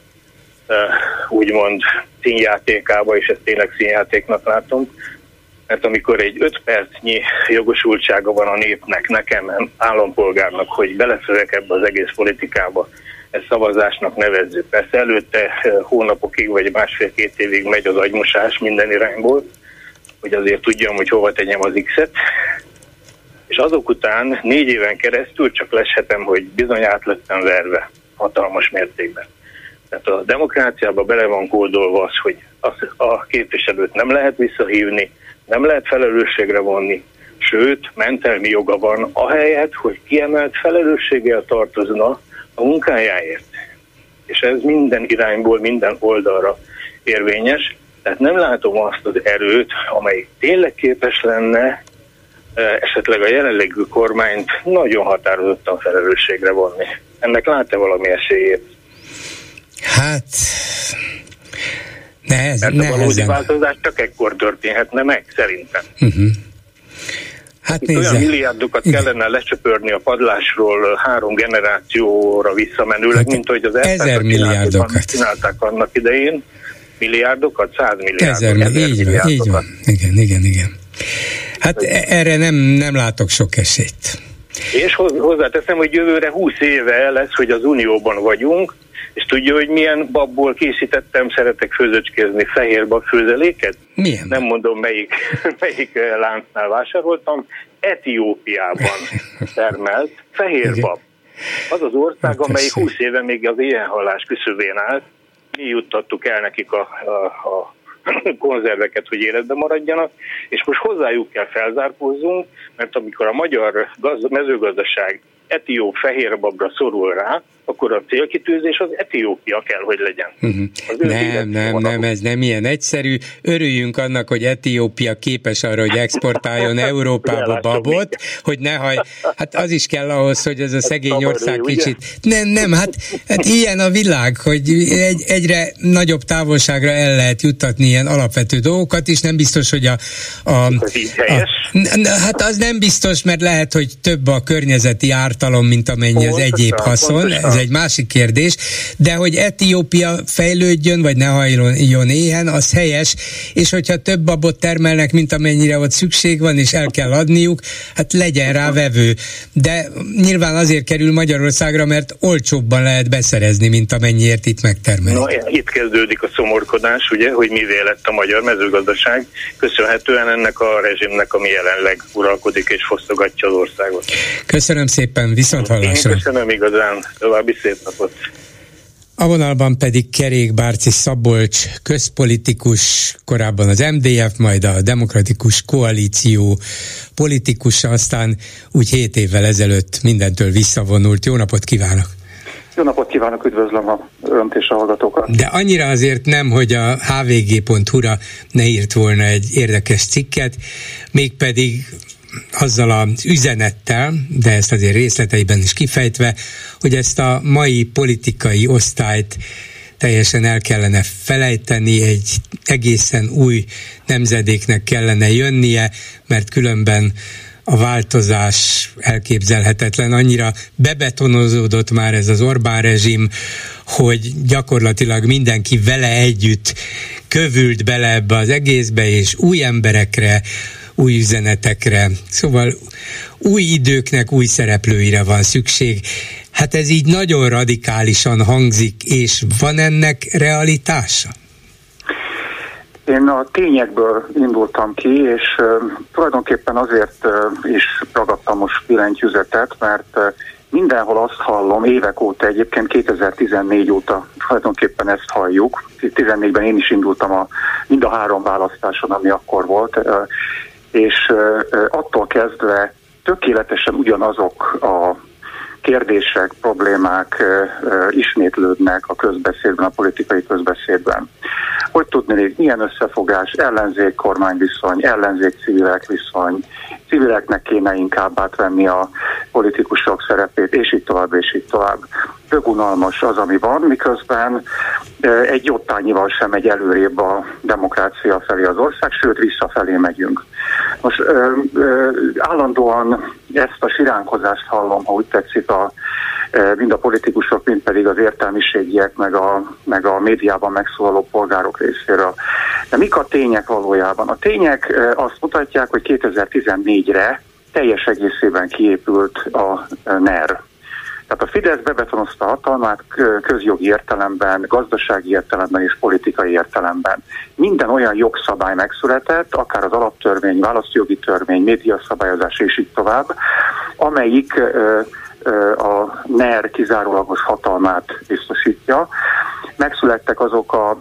úgymond színjátékába, és ezt tényleg színjátéknak látom, mert amikor egy öt percnyi jogosultsága van a népnek, nekem, állampolgárnak, hogy beleszövek ebbe az egész politikába, ezt szavazásnak nevezzük. Persze előtte eh, hónapokig vagy másfél-két évig megy az agymosás minden irányból, hogy azért tudjam, hogy hova tegyem az X-et. És azok után négy éven keresztül csak leshetem, hogy bizony át lettem verve hatalmas mértékben. Tehát a demokráciába bele van kódolva az, hogy a képviselőt nem lehet visszahívni, nem lehet felelősségre vonni, sőt, mentelmi joga van, ahelyett, hogy kiemelt felelősséggel tartozna a munkájáért. És ez minden irányból, minden oldalra érvényes. Tehát nem látom azt az erőt, amely tényleg képes lenne esetleg a jelenlegű kormányt nagyon határozottan felelősségre vonni. Ennek lát-e valami esélyét? Hát nehezen. Mert a valódi változás csak ekkor történhetne meg, szerintem. Uh-huh. Hát Itt nézze. olyan milliárdokat Igen. kellene lecsöpörni a padlásról három generációra visszamenőleg, hát mint hogy az ezer milliárdokat csinálták annak idején. Milliárdokat, száz milliárdokat. Ezer, ezer így van, így van. Igen, igen, igen. Hát e- erre nem, nem látok sok esélyt. És hozzáteszem, hogy jövőre 20 éve lesz, hogy az Unióban vagyunk, és tudja, hogy milyen babból készítettem, szeretek főzöcskézni fehér bab főzeléket? Milyen? Nem mondom, melyik, <laughs> melyik eh, láncnál vásároltam. Etiópiában <laughs> termelt fehér bab. Az az ország, amely 20 éve még az halás küszöbén állt, mi juttattuk el nekik a, a, a <clears throat> konzerveket, hogy életben maradjanak, és most hozzájuk kell felzárkózzunk, mert amikor a magyar gaz, mezőgazdaság etióp fehérbabra szorul rá, akkor a célkitűzés az Etiópia kell, hogy legyen. Uh-huh. Nem, nem, nem, ez nem ilyen egyszerű. Örüljünk annak, hogy Etiópia képes arra, hogy exportáljon <laughs> Európába babot, hogy ne haj... Hát az is kell ahhoz, hogy ez a szegény ország kicsit... Nem, nem, hát, hát ilyen a világ, hogy egy, egyre nagyobb távolságra el lehet juttatni ilyen alapvető dolgokat, és nem biztos, hogy a... a, a, a hát az nem biztos, mert lehet, hogy több a környezeti ártalom, mint amennyi az egyéb haszon. Ez egy másik kérdés, de hogy Etiópia fejlődjön, vagy ne hajljon éhen, az helyes, és hogyha több babot termelnek, mint amennyire ott szükség van, és el kell adniuk, hát legyen rá vevő. De nyilván azért kerül Magyarországra, mert olcsóbban lehet beszerezni, mint amennyiért itt megtermelik. No, itt kezdődik a szomorkodás, ugye, hogy mivé lett a magyar mezőgazdaság, köszönhetően ennek a rezsimnek, ami jelenleg uralkodik és fosztogatja az országot. Köszönöm szépen, viszont hallásra. Én köszönöm igazán, további további szép napot! A vonalban pedig Kerék Bárci Szabolcs, közpolitikus, korábban az MDF, majd a Demokratikus Koalíció politikusa, aztán úgy hét évvel ezelőtt mindentől visszavonult. Jó napot kívánok! Jó napot kívánok, üdvözlöm a önt és a hallgatókat. De annyira azért nem, hogy a hvg.hu-ra ne írt volna egy érdekes cikket, mégpedig azzal az üzenettel, de ezt azért részleteiben is kifejtve, hogy ezt a mai politikai osztályt teljesen el kellene felejteni, egy egészen új nemzedéknek kellene jönnie, mert különben a változás elképzelhetetlen. Annyira bebetonozódott már ez az Orbán rezsim, hogy gyakorlatilag mindenki vele együtt kövült bele ebbe az egészbe, és új emberekre, új üzenetekre, szóval új időknek új szereplőire van szükség. Hát ez így nagyon radikálisan hangzik, és van ennek realitása? Én a tényekből indultam ki, és uh, tulajdonképpen azért uh, is ragadtam most billentyűzetet, mert mindenhol azt hallom, évek óta egyébként 2014 óta tulajdonképpen ezt halljuk. 14-ben én is indultam a, mind a három választáson, ami akkor volt, és attól kezdve tökéletesen ugyanazok a kérdések, problémák ismétlődnek a közbeszédben, a politikai közbeszédben. Hogy tudni, milyen összefogás, ellenzék-kormány viszony, ellenzék-civilek viszony, civileknek kéne inkább átvenni a politikusok szerepét, és így tovább, és így tovább. Dögunalmas az, ami van, miközben egy jottányival sem megy előrébb a demokrácia felé az ország, sőt visszafelé megyünk. Most ö, állandóan ezt a siránkozást hallom, ha úgy tetszik, a, mind a politikusok, mind pedig az értelmiségiek, meg a, meg a médiában megszólaló polgárok részéről. De mik a tények valójában? A tények azt mutatják, hogy 2014-re teljes egészében kiépült a NER, tehát a Fidesz bebetonozta hatalmát közjogi értelemben, gazdasági értelemben és politikai értelemben. Minden olyan jogszabály megszületett, akár az alaptörvény, választjogi törvény, médiaszabályozás és így tovább, amelyik a NER kizárólagos hatalmát biztosítja. Megszülettek azok a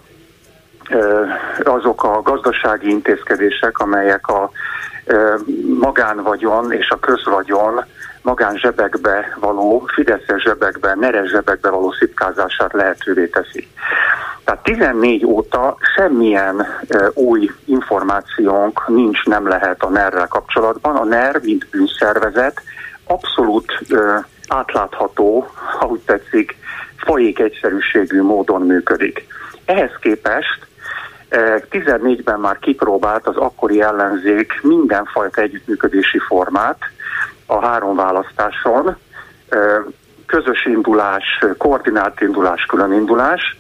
azok a gazdasági intézkedések, amelyek a magánvagyon és a közvagyon magánzsebekbe való, fideszes zsebekbe, neres zsebekbe való szipkázását lehetővé teszi. Tehát 14 óta semmilyen e, új információnk nincs, nem lehet a NER-rel kapcsolatban. A NER, mint bűnszervezet, abszolút e, átlátható, ha úgy tetszik, fajék egyszerűségű módon működik. Ehhez képest 14-ben már kipróbált az akkori ellenzék mindenfajta együttműködési formát, a három választáson, közös indulás, koordinált indulás, külön indulás,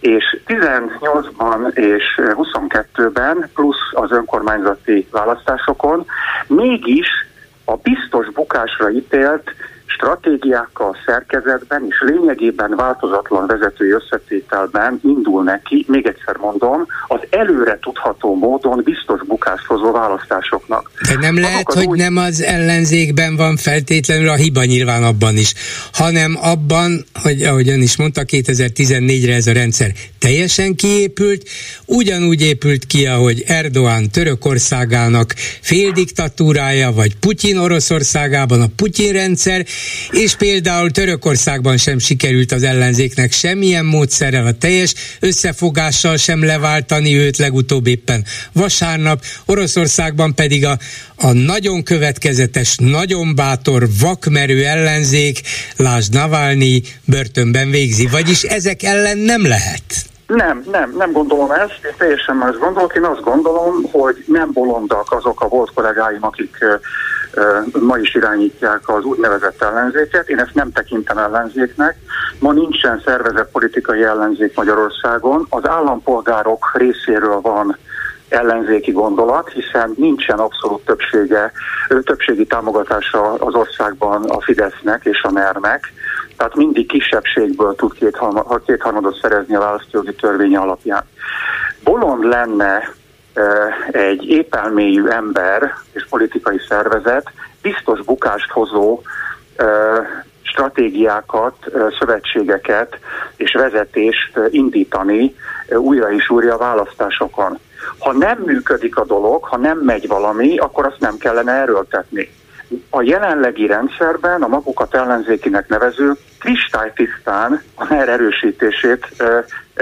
és 18-ban és 22-ben plusz az önkormányzati választásokon mégis a biztos bukásra ítélt stratégiákkal, szerkezetben és lényegében változatlan vezetői összetételben indul neki, még egyszer mondom, az előre tudható módon biztos bukást hozó választásoknak. De nem lehet, hogy úgy... nem az ellenzékben van feltétlenül a hiba nyilván abban is, hanem abban, hogy ahogy ön is mondta, 2014-re ez a rendszer teljesen kiépült, ugyanúgy épült ki, ahogy Erdoğan Törökországának féldiktatúrája, vagy Putyin Oroszországában a Putyin rendszer, és például Törökországban sem sikerült az ellenzéknek semmilyen módszerrel a teljes összefogással sem leváltani őt legutóbb éppen vasárnap, Oroszországban pedig a, a nagyon következetes, nagyon bátor, vakmerő ellenzék, lásd Navalnyi börtönben végzi, vagyis ezek ellen nem lehet. Nem, nem, nem gondolom ezt, én teljesen más gondolok. Én azt gondolom, hogy nem bolondak azok a volt kollégáim, akik ma is irányítják az úgynevezett ellenzéket. Én ezt nem tekintem ellenzéknek. Ma nincsen szervezett politikai ellenzék Magyarországon. Az állampolgárok részéről van ellenzéki gondolat, hiszen nincsen abszolút többsége, többségi támogatása az országban a Fidesznek és a NER-nek, tehát mindig kisebbségből tud kétharmadot szerezni a választójogi törvény alapján. Bolond lenne egy épelmélyű ember és politikai szervezet biztos bukást hozó stratégiákat, szövetségeket és vezetést indítani újra és újra a választásokon. Ha nem működik a dolog, ha nem megy valami, akkor azt nem kellene erőltetni. A jelenlegi rendszerben a magukat ellenzékinek nevezők kristálytisztán a NER erősítését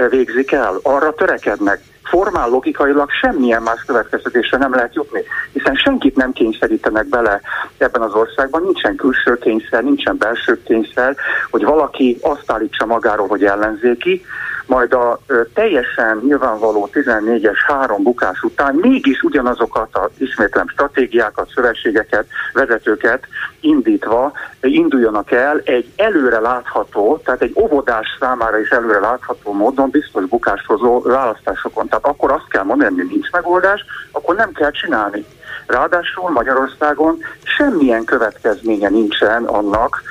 végzik el. Arra törekednek formál logikailag semmilyen más következtetésre nem lehet jutni, hiszen senkit nem kényszerítenek bele ebben az országban, nincsen külső kényszer, nincsen belső kényszer, hogy valaki azt állítsa magáról, hogy ellenzéki, majd a teljesen nyilvánvaló 14-es három bukás után mégis ugyanazokat a ismétlem stratégiákat, szövetségeket, vezetőket indítva induljanak el egy előre látható, tehát egy óvodás számára is előre látható módon biztos bukáshozó választásokon. Tehát akkor azt kell mondani, hogy nincs megoldás, akkor nem kell csinálni. Ráadásul Magyarországon semmilyen következménye nincsen annak,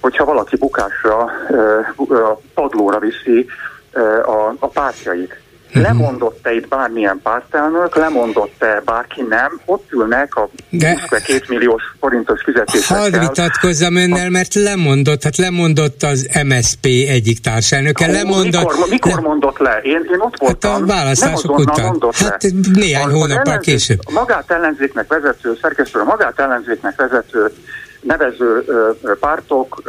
hogyha valaki bukásra, padlóra viszi a, a pártjait. Mhm. Lemondott-e itt bármilyen pártelnök, lemondott-e bárki nem, ott ülnek a De... 22 milliós forintos fizetésekkel. Hadd vitatkozzam önnel, mert lemondott, hát lemondott az MSP egyik társelnöke, Hú, lemondott... Mikor, mikor mondott le? Én, én ott voltam. Hát a választások után. Hát néhány hónappal később. Magát ellenzéknek vezető, szerkesztő, magát ellenzéknek vezető nevező pártok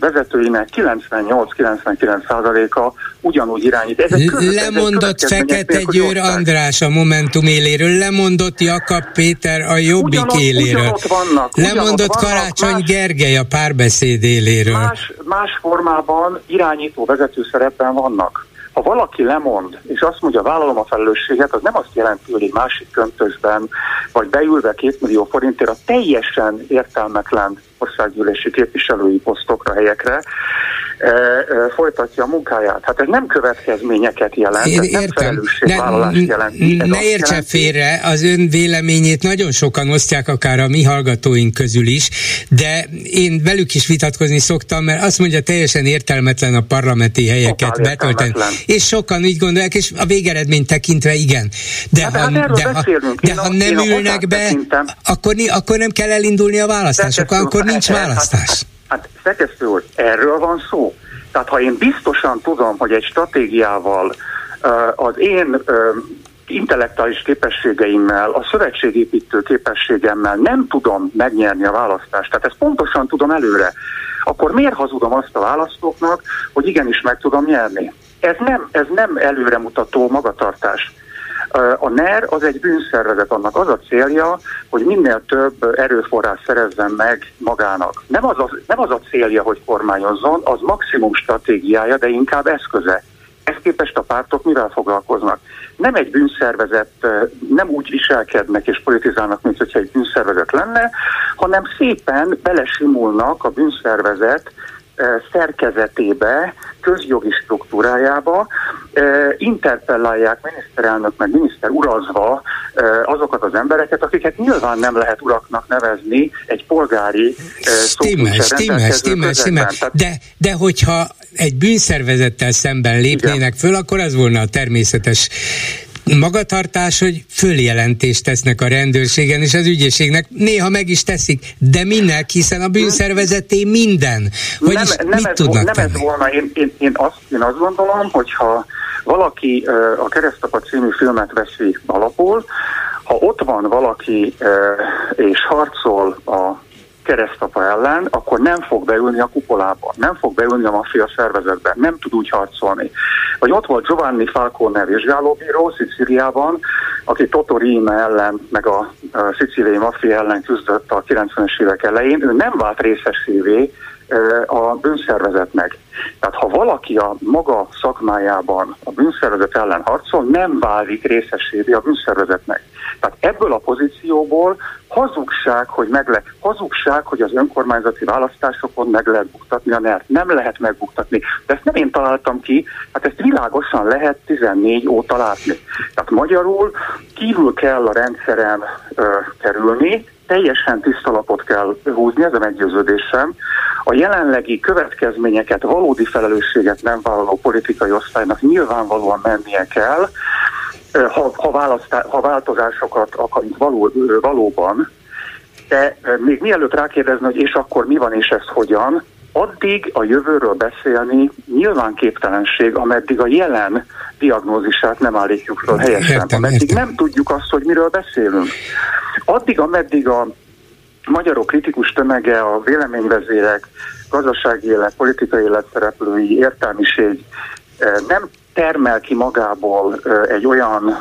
vezetőinek 98-99%-a ugyanúgy irányít. Ez egy lemondott Fekete Győr András a Momentum éléről, lemondott Jakab Péter a Jobbik ugyanott, éléről. Ugyanott vannak, lemondott vannak, Karácsony más, Gergely a párbeszéd éléről. Más, más formában irányító vezető szerepben vannak. Ha valaki lemond, és azt mondja, vállalom a felelősséget, az nem azt jelenti, hogy egy másik köntösben, vagy beülve két millió forintért a teljesen értelmetlen országgyűlési képviselői posztokra, helyekre folytatja a munkáját. Hát ez nem következményeket jelent, Én, ez nem felelősségvállalást jelent. Ez ne értse jelenti, félre, az ön véleményét nagyon sokan osztják, akár a mi hallgatóink közül is, de én velük is vitatkozni szoktam, mert azt mondja, teljesen értelmetlen a parlamenti helyeket betölteni. És sokan így gondolják, és a végeredményt tekintve igen. De hát, ha, hát de, ha, de ha nem ülnek be, akkor, akkor nem kell elindulni a választásokon, akkor nincs választás. Hát, hát, Szekesztő úr, erről van szó. Tehát ha én biztosan tudom, hogy egy stratégiával az én intellektuális képességeimmel, a szövetségépítő képességemmel nem tudom megnyerni a választást, tehát ezt pontosan tudom előre, akkor miért hazudom azt a választóknak, hogy igenis meg tudom nyerni? Ez nem, ez nem előremutató magatartás. A NER az egy bűnszervezet, annak az a célja, hogy minél több erőforrás szerezzen meg magának. Nem az, a, nem az a célja, hogy kormányozzon, az maximum stratégiája, de inkább eszköze. Ezt képest a pártok mivel foglalkoznak? Nem egy bűnszervezet, nem úgy viselkednek és politizálnak, mint hogyha egy bűnszervezet lenne, hanem szépen belesimulnak a bűnszervezet szerkezetébe, közjogi struktúrájába, interpellálják miniszterelnök meg miniszter urazva azokat az embereket, akiket nyilván nem lehet uraknak nevezni egy polgári stimmel, stimmel, stimmel, stimmel. De, de hogyha egy bűnszervezettel szemben lépnének Igen. föl, akkor az volna a természetes magatartás, hogy följelentést tesznek a rendőrségen és az ügyészségnek. Néha meg is teszik, de minek, hiszen a bűnszervezeté minden. Vagyis nem, nem mit ez, tudnak Nem tenni? ez volna, én, én, én, azt, én azt gondolom, hogyha valaki a Keresztapa című filmet veszi alapul, ha ott van valaki és harcol a keresztapa ellen, akkor nem fog beülni a kupolába, nem fog beülni a maffia szervezetbe, nem tud úgy harcolni. Vagy ott volt Giovanni Falcone vizsgálóbíró Szicíliában, aki Toto Rime ellen, meg a, szicíliai maffia ellen küzdött a 90-es évek elején, ő nem vált részesévé a bűnszervezetnek. Tehát ha valaki a maga szakmájában a bűnszervezet ellen harcol, nem válik részesévé a bűnszervezetnek. Tehát ebből a pozícióból hazugság, hogy meg le, hazugság, hogy az önkormányzati választásokon meg lehet buktatni a NERT. Nem lehet megbuktatni. De ezt nem én találtam ki, hát ezt világosan lehet 14 óta látni. Tehát magyarul kívül kell a rendszeren ö, kerülni, teljesen tiszta lapot kell húzni, ez a meggyőződésem. A jelenlegi következményeket, valódi felelősséget nem vállaló politikai osztálynak nyilvánvalóan mennie kell, ha, ha, választá, ha változásokat akarunk való, valóban, de még mielőtt rákérdezni, hogy és akkor mi van és ez hogyan, addig a jövőről beszélni nyilván képtelenség, ameddig a jelen diagnózisát nem állítjuk fel helyesen, értem, ameddig értem. nem tudjuk azt, hogy miről beszélünk. Addig, ameddig a magyarok kritikus tömege, a véleményvezérek, gazdasági élet, politikai élet szereplői, értelmiség nem termel ki magából egy olyan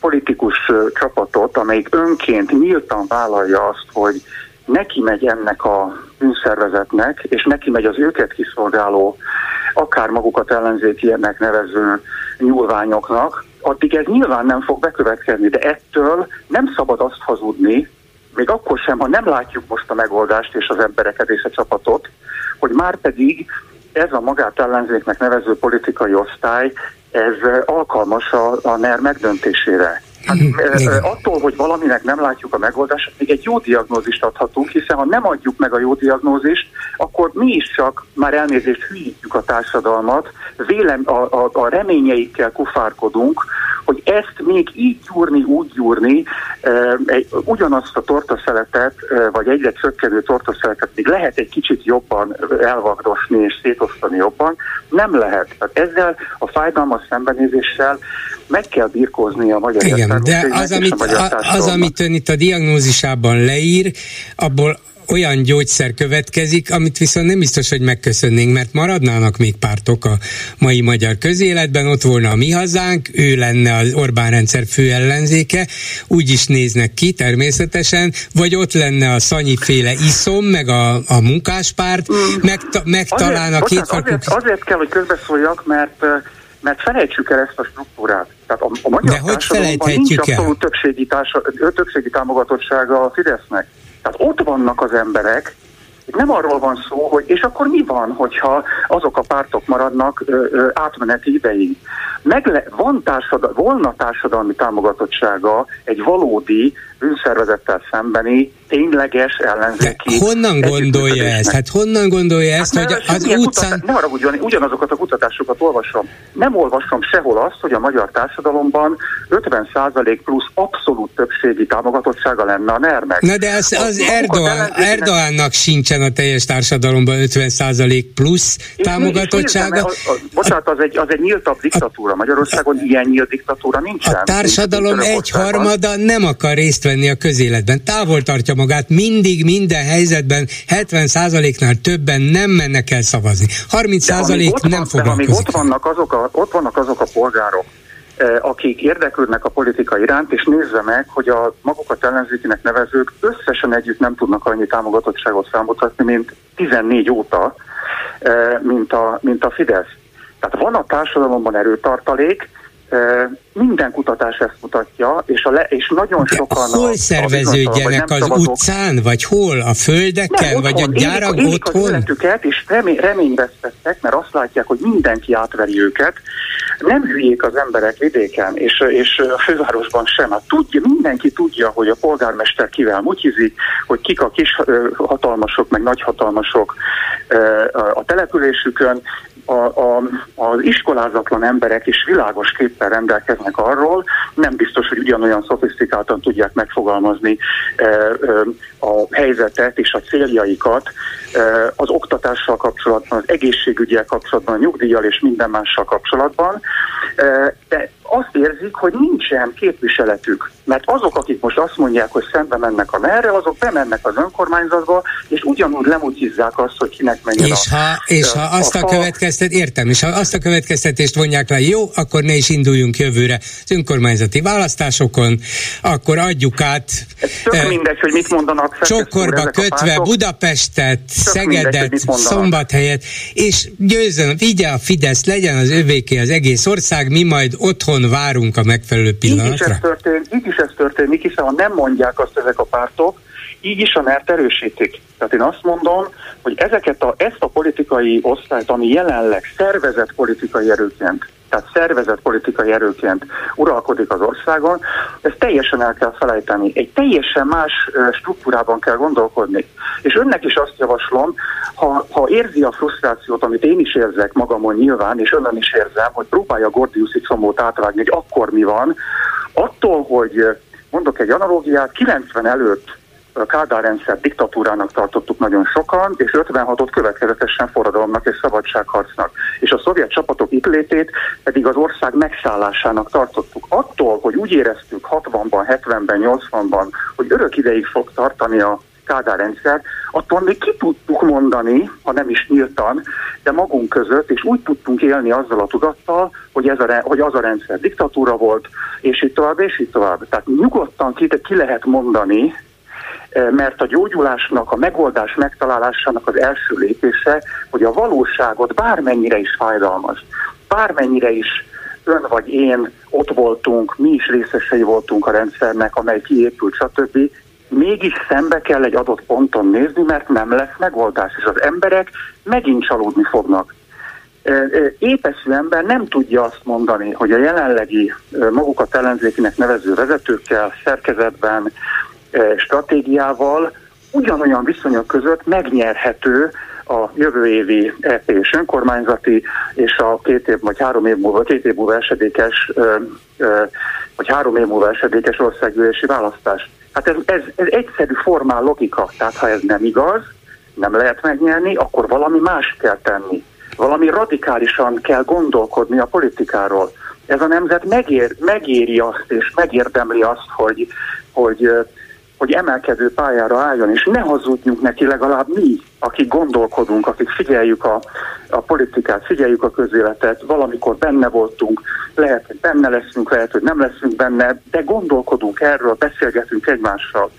politikus csapatot, amelyik önként nyíltan vállalja azt, hogy neki megy ennek a bűnszervezetnek, és neki megy az őket kiszolgáló, akár magukat ellenzékiennek nevező nyúlványoknak, addig ez nyilván nem fog bekövetkezni, de ettől nem szabad azt hazudni, még akkor sem, ha nem látjuk most a megoldást és az embereket és a csapatot, hogy már pedig ez a magát ellenzéknek nevező politikai osztály, ez alkalmas a, a NER megdöntésére. Hát, attól, hogy valaminek nem látjuk a megoldást, még egy jó diagnózist adhatunk, hiszen ha nem adjuk meg a jó diagnózist, akkor mi is csak már elnézést hülyítjük a társadalmat, vélem, a, a, a reményeikkel kufárkodunk, hogy ezt még így gyúrni, úgy gyúrni, egy, ugyanazt a tortaszeletet, vagy egyre csökkenő tortaszeletet még lehet egy kicsit jobban elvagdosni és szétosztani jobban, nem lehet. Tehát ezzel a fájdalmas szembenézéssel meg kell birkózni a magyar Igen, de az, amit, a, az, amit ön itt a diagnózisában leír, abból olyan gyógyszer következik, amit viszont nem biztos, hogy megköszönnénk, mert maradnának még pártok a mai magyar közéletben, ott volna a mi hazánk, ő lenne az Orbán rendszer fő ellenzéke, úgy is néznek ki természetesen, vagy ott lenne a Szanyi féle iszom, meg a, a munkáspárt, mm. meg, meg azért, talán a két azért, azért kell, hogy közbeszóljak, mert mert felejtsük el ezt a struktúrát. Tehát a, a magyar De hogy felejthetjük nincs abszolút többségi, társa, többségi támogatottsága a Fidesznek. Tehát ott vannak az emberek, itt nem arról van szó, hogy és akkor mi van, hogyha azok a pártok maradnak ö, ö, átmeneti ideig. Megle, van társadal, volna társadalmi támogatottsága egy valódi bűnszervezettel szembeni tényleges ellenzéki... De honnan gondolja ezt? Hát honnan gondolja ezt, hát, hogy az utcán... Kutatás, ne arra ugyanazokat a kutatásokat olvasom. Nem olvasom sehol azt, hogy a magyar társadalomban 50% plusz abszolút többségi támogatottsága lenne a NER-nek. Na de az, az Erdoğan, Erdoğannak sincsen a teljes társadalomban 50% plusz és támogatottsága. az, az, bocsánat, az egy, az egy nyíltabb diktatúra. Magyarországon a, ilyen nyílt diktatúra nincsen. A társadalom egyharmada nem akar részt venni a közéletben. Távol tartja magát mindig, minden helyzetben, 70%-nál többen nem mennek el szavazni. 30% nem foglalkozik. De ott vannak, azok a, ott vannak azok a polgárok, eh, akik érdeklődnek a politika iránt, és nézze meg, hogy a magukat ellenzékinek nevezők összesen együtt nem tudnak annyi támogatottságot felmutatni, mint 14 óta, eh, mint a, mint a Fidesz. Tehát van a társadalomban erőtartalék, minden kutatás ezt mutatja, és, a le, és nagyon De sokan... Hol a, szerveződjenek a az szavazók. utcán, vagy hol? A földeken, nem, vagy a gyárak élik, otthon? Élik életüket, és remény, reményvesztettek, mert azt látják, hogy mindenki átveri őket. Nem hülyék az emberek vidéken, és, és a fővárosban sem. Hát tudja, mindenki tudja, hogy a polgármester kivel mutyizik, hogy kik a kis hatalmasok, meg nagyhatalmasok a településükön, a, a, az iskolázatlan emberek is világos képpel rendelkeznek arról, nem biztos, hogy ugyanolyan szofisztikáltan tudják megfogalmazni e, e, a helyzetet és a céljaikat e, az oktatással kapcsolatban, az egészségügyel kapcsolatban, a nyugdíjjal és minden mással kapcsolatban, de azt érzik, hogy nincsen képviseletük. Mert azok, akik most azt mondják, hogy szembe mennek a merre, azok bemennek az önkormányzatba, és ugyanúgy lemutyizzák azt, hogy kinek menjen és a, ha, És ha azt a, a következtet, értem, és ha azt a következtetést vonják le, jó, akkor ne is induljunk jövőre az önkormányzati választásokon, akkor adjuk át. Ez tök eh, mindegy, hogy mit mondanak. Csokorba kötve Budapestet, tök Szegedet, mindegy, Szombathelyet, és győzön, vigye a Fidesz, legyen az övéké az egész ország, mi majd otthon otthon várunk a megfelelő pillanatra? Így is ez történik, így is ez történik hiszen ha nem mondják azt ezek a pártok, így is a mert erősítik. Tehát én azt mondom, hogy ezeket a, ezt a politikai osztályt, ami jelenleg szervezett politikai erőként, tehát szervezett politikai erőként uralkodik az országon, ezt teljesen el kell felejteni. Egy teljesen más struktúrában kell gondolkodni. És önnek is azt javaslom, ha, ha érzi a frusztrációt, amit én is érzek magamon nyilván, és önnön is érzem, hogy próbálja Gordiuszi combót átvágni, hogy akkor mi van, attól, hogy mondok egy analógiát, 90 előtt Kádár rendszer diktatúrának tartottuk nagyon sokan, és 56-ot következetesen forradalomnak és szabadságharcnak. És a szovjet csapatok itt létét pedig az ország megszállásának tartottuk. Attól, hogy úgy éreztük 60-ban, 70-ben, 80-ban, hogy örök ideig fog tartani a Kádár rendszer, attól még ki tudtuk mondani, ha nem is nyíltan, de magunk között, és úgy tudtunk élni azzal a tudattal, hogy, ez a, hogy az a rendszer diktatúra volt, és így tovább, és így tovább. Tehát nyugodtan ki, ki lehet mondani, mert a gyógyulásnak, a megoldás megtalálásának az első lépése, hogy a valóságot bármennyire is fájdalmas, bármennyire is ön vagy én ott voltunk, mi is részesei voltunk a rendszernek, amely kiépült, stb mégis szembe kell egy adott ponton nézni, mert nem lesz megoldás, és az emberek megint csalódni fognak. Épeszű ember nem tudja azt mondani, hogy a jelenlegi magukat ellenzékinek nevező vezetőkkel, szerkezetben, stratégiával ugyanolyan viszonyok között megnyerhető a jövő évi EP és önkormányzati és a két év vagy három év múlva, két év múlva esedékes vagy három év múlva esedékes országgyűlési választás. Hát ez, ez, ez egyszerű formál logika, tehát ha ez nem igaz, nem lehet megnyerni, akkor valami más kell tenni. Valami radikálisan kell gondolkodni a politikáról. Ez a nemzet megér, megéri azt, és megérdemli azt, hogy, hogy hogy emelkedő pályára álljon, és ne hazudjunk neki legalább mi, akik gondolkodunk, akik figyeljük a, a politikát, figyeljük a közéletet, valamikor benne voltunk, lehet, hogy benne leszünk, lehet, hogy nem leszünk benne, de gondolkodunk erről, beszélgetünk egymással.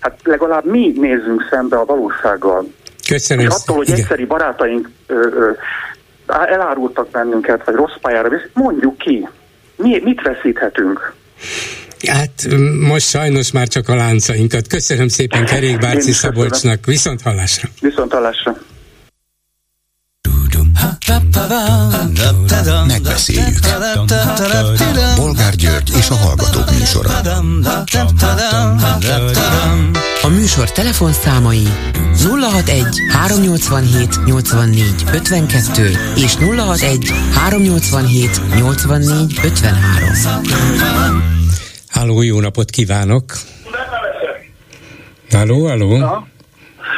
Hát legalább mi nézzünk szembe a valósággal. Köszönöm. És attól, hogy egyszeri barátaink ö, ö, elárultak bennünket, vagy rossz pályára, mondjuk ki, mi, mit veszíthetünk? Hát most sajnos már csak a láncainkat. Köszönöm szépen Kerékbárci Szabolcsnak. Viszont hallásra. Viszont hallásra. Megbeszéljük. Bolgár György és a Hallgatók műsora. A műsor telefonszámai 061 387 84 52 és 061 387 84 53. Háló, jó napot kívánok! Háló, háló!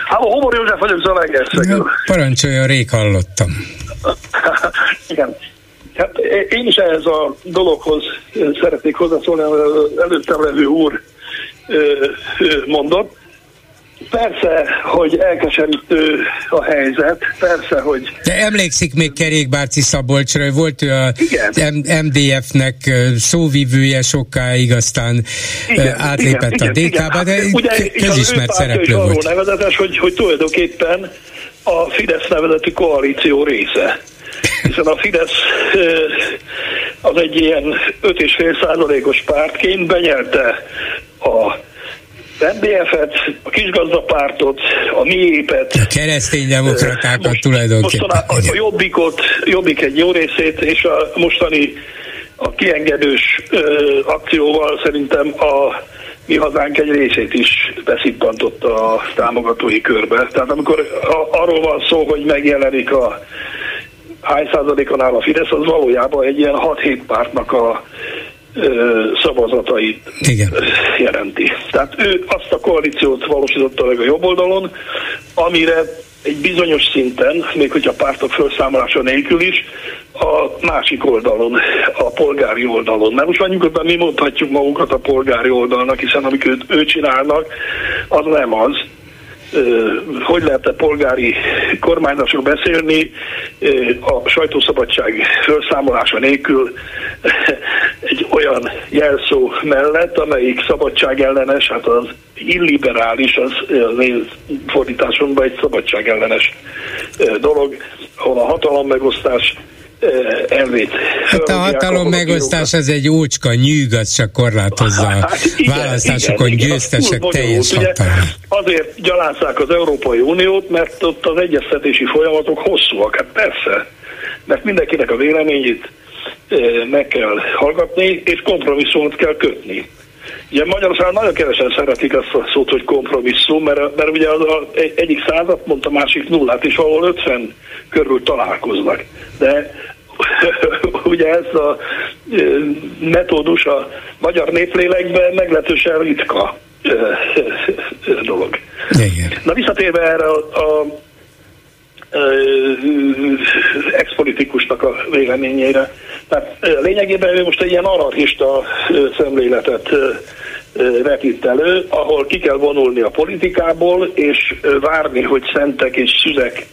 Háló, Homor József vagyok Zalaegerszegen. Parancsolja, rég hallottam. <laughs> Igen. Hát én is ehhez a dologhoz szeretnék hozzászólni, előttem levő úr mondott. Persze, hogy elkeserítő a helyzet, persze, hogy... De emlékszik még Kerékbárci Szabolcsra, volt ő a MDF-nek szóvivője sokáig, aztán igen, átlépett igen, a DK-ba, de ugye, közismert szereplő volt. nevezetes, hogy, hogy tulajdonképpen a Fidesz nevezeti koalíció része. Hiszen a Fidesz az egy ilyen 5,5 százalékos pártként benyerte a MDF-et, a kisgazdapártot, a miépet. A kereszténydemokratákat most, tulajdonképpen. a, a jobbikot, jobbik egy jó részét, és a mostani a kiengedős ö, akcióval szerintem a mi hazánk egy részét is beszippantott a támogatói körbe. Tehát amikor a, arról van szó, hogy megjelenik a hány százalékon áll a Fidesz, az valójában egy ilyen 6-7 pártnak a szavazatait Igen. jelenti. Tehát ő azt a koalíciót valósította meg a jobb oldalon, amire egy bizonyos szinten, még hogyha pártok felszámolása nélkül is, a másik oldalon, a polgári oldalon. Mert most már nyugodtan mi mondhatjuk magunkat a polgári oldalnak, hiszen amit őt, ő csinálnak, az nem az hogy lehet-e polgári kormányzásról beszélni a sajtószabadság felszámolása nélkül <laughs> egy olyan jelszó mellett, amelyik szabadság ellenes, hát az illiberális, az, az én fordításomban egy szabadság ellenes dolog, ahol a hatalom megosztás elvét. Hát a hatalom megosztás az egy ócska nyűg, az csak korlátozza hát, a igen, választásokon igen, győztesek igen, teljes hatalma. Azért gyalázzák az Európai Uniót, mert ott az egyeztetési folyamatok hosszúak. Hát persze, mert mindenkinek a véleményét meg kell hallgatni, és kompromisszumot kell kötni. Ugye Magyarországon nagyon kevesen szeretik azt a szót, hogy kompromisszum, mert, mert ugye az a, egyik százat mondta, másik nullát, és ahol 50 körül találkoznak. De <laughs> ugye ez a metódus a magyar néplélekben meglehetősen ritka. dolog. Igen. Na visszatérve erre a, a expolitikusnak a véleményére. Tehát lényegében ő most egy ilyen anarchista szemléletet vetít elő, ahol ki kell vonulni a politikából, és várni, hogy szentek és szüzek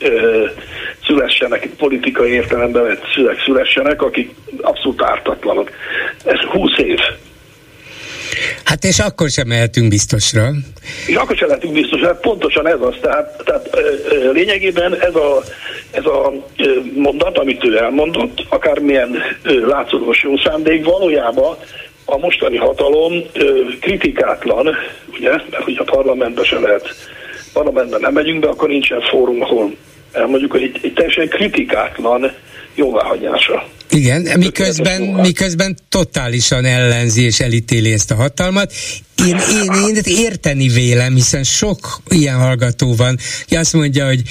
szülessenek, politikai értelemben vett szüzek szülessenek, akik abszolút ártatlanok. Ez 20 év. Hát és akkor sem mehetünk biztosra. És akkor sem lehetünk biztosra, hát pontosan ez az. Tehát, tehát lényegében ez a, ez a mondat, amit ő elmondott, akármilyen látszólagos jó szándék, valójában a mostani hatalom kritikátlan, ugye, mert hogy a parlamentbe se lehet, parlamentben nem megyünk be, akkor nincsen fórum, ahol elmondjuk, hogy egy, egy teljesen kritikátlan jóváhagyása. Igen, miközben, miközben totálisan ellenzi és elítéli ezt a hatalmat, én, én, én érteni vélem, hiszen sok ilyen hallgató van, ki azt mondja, hogy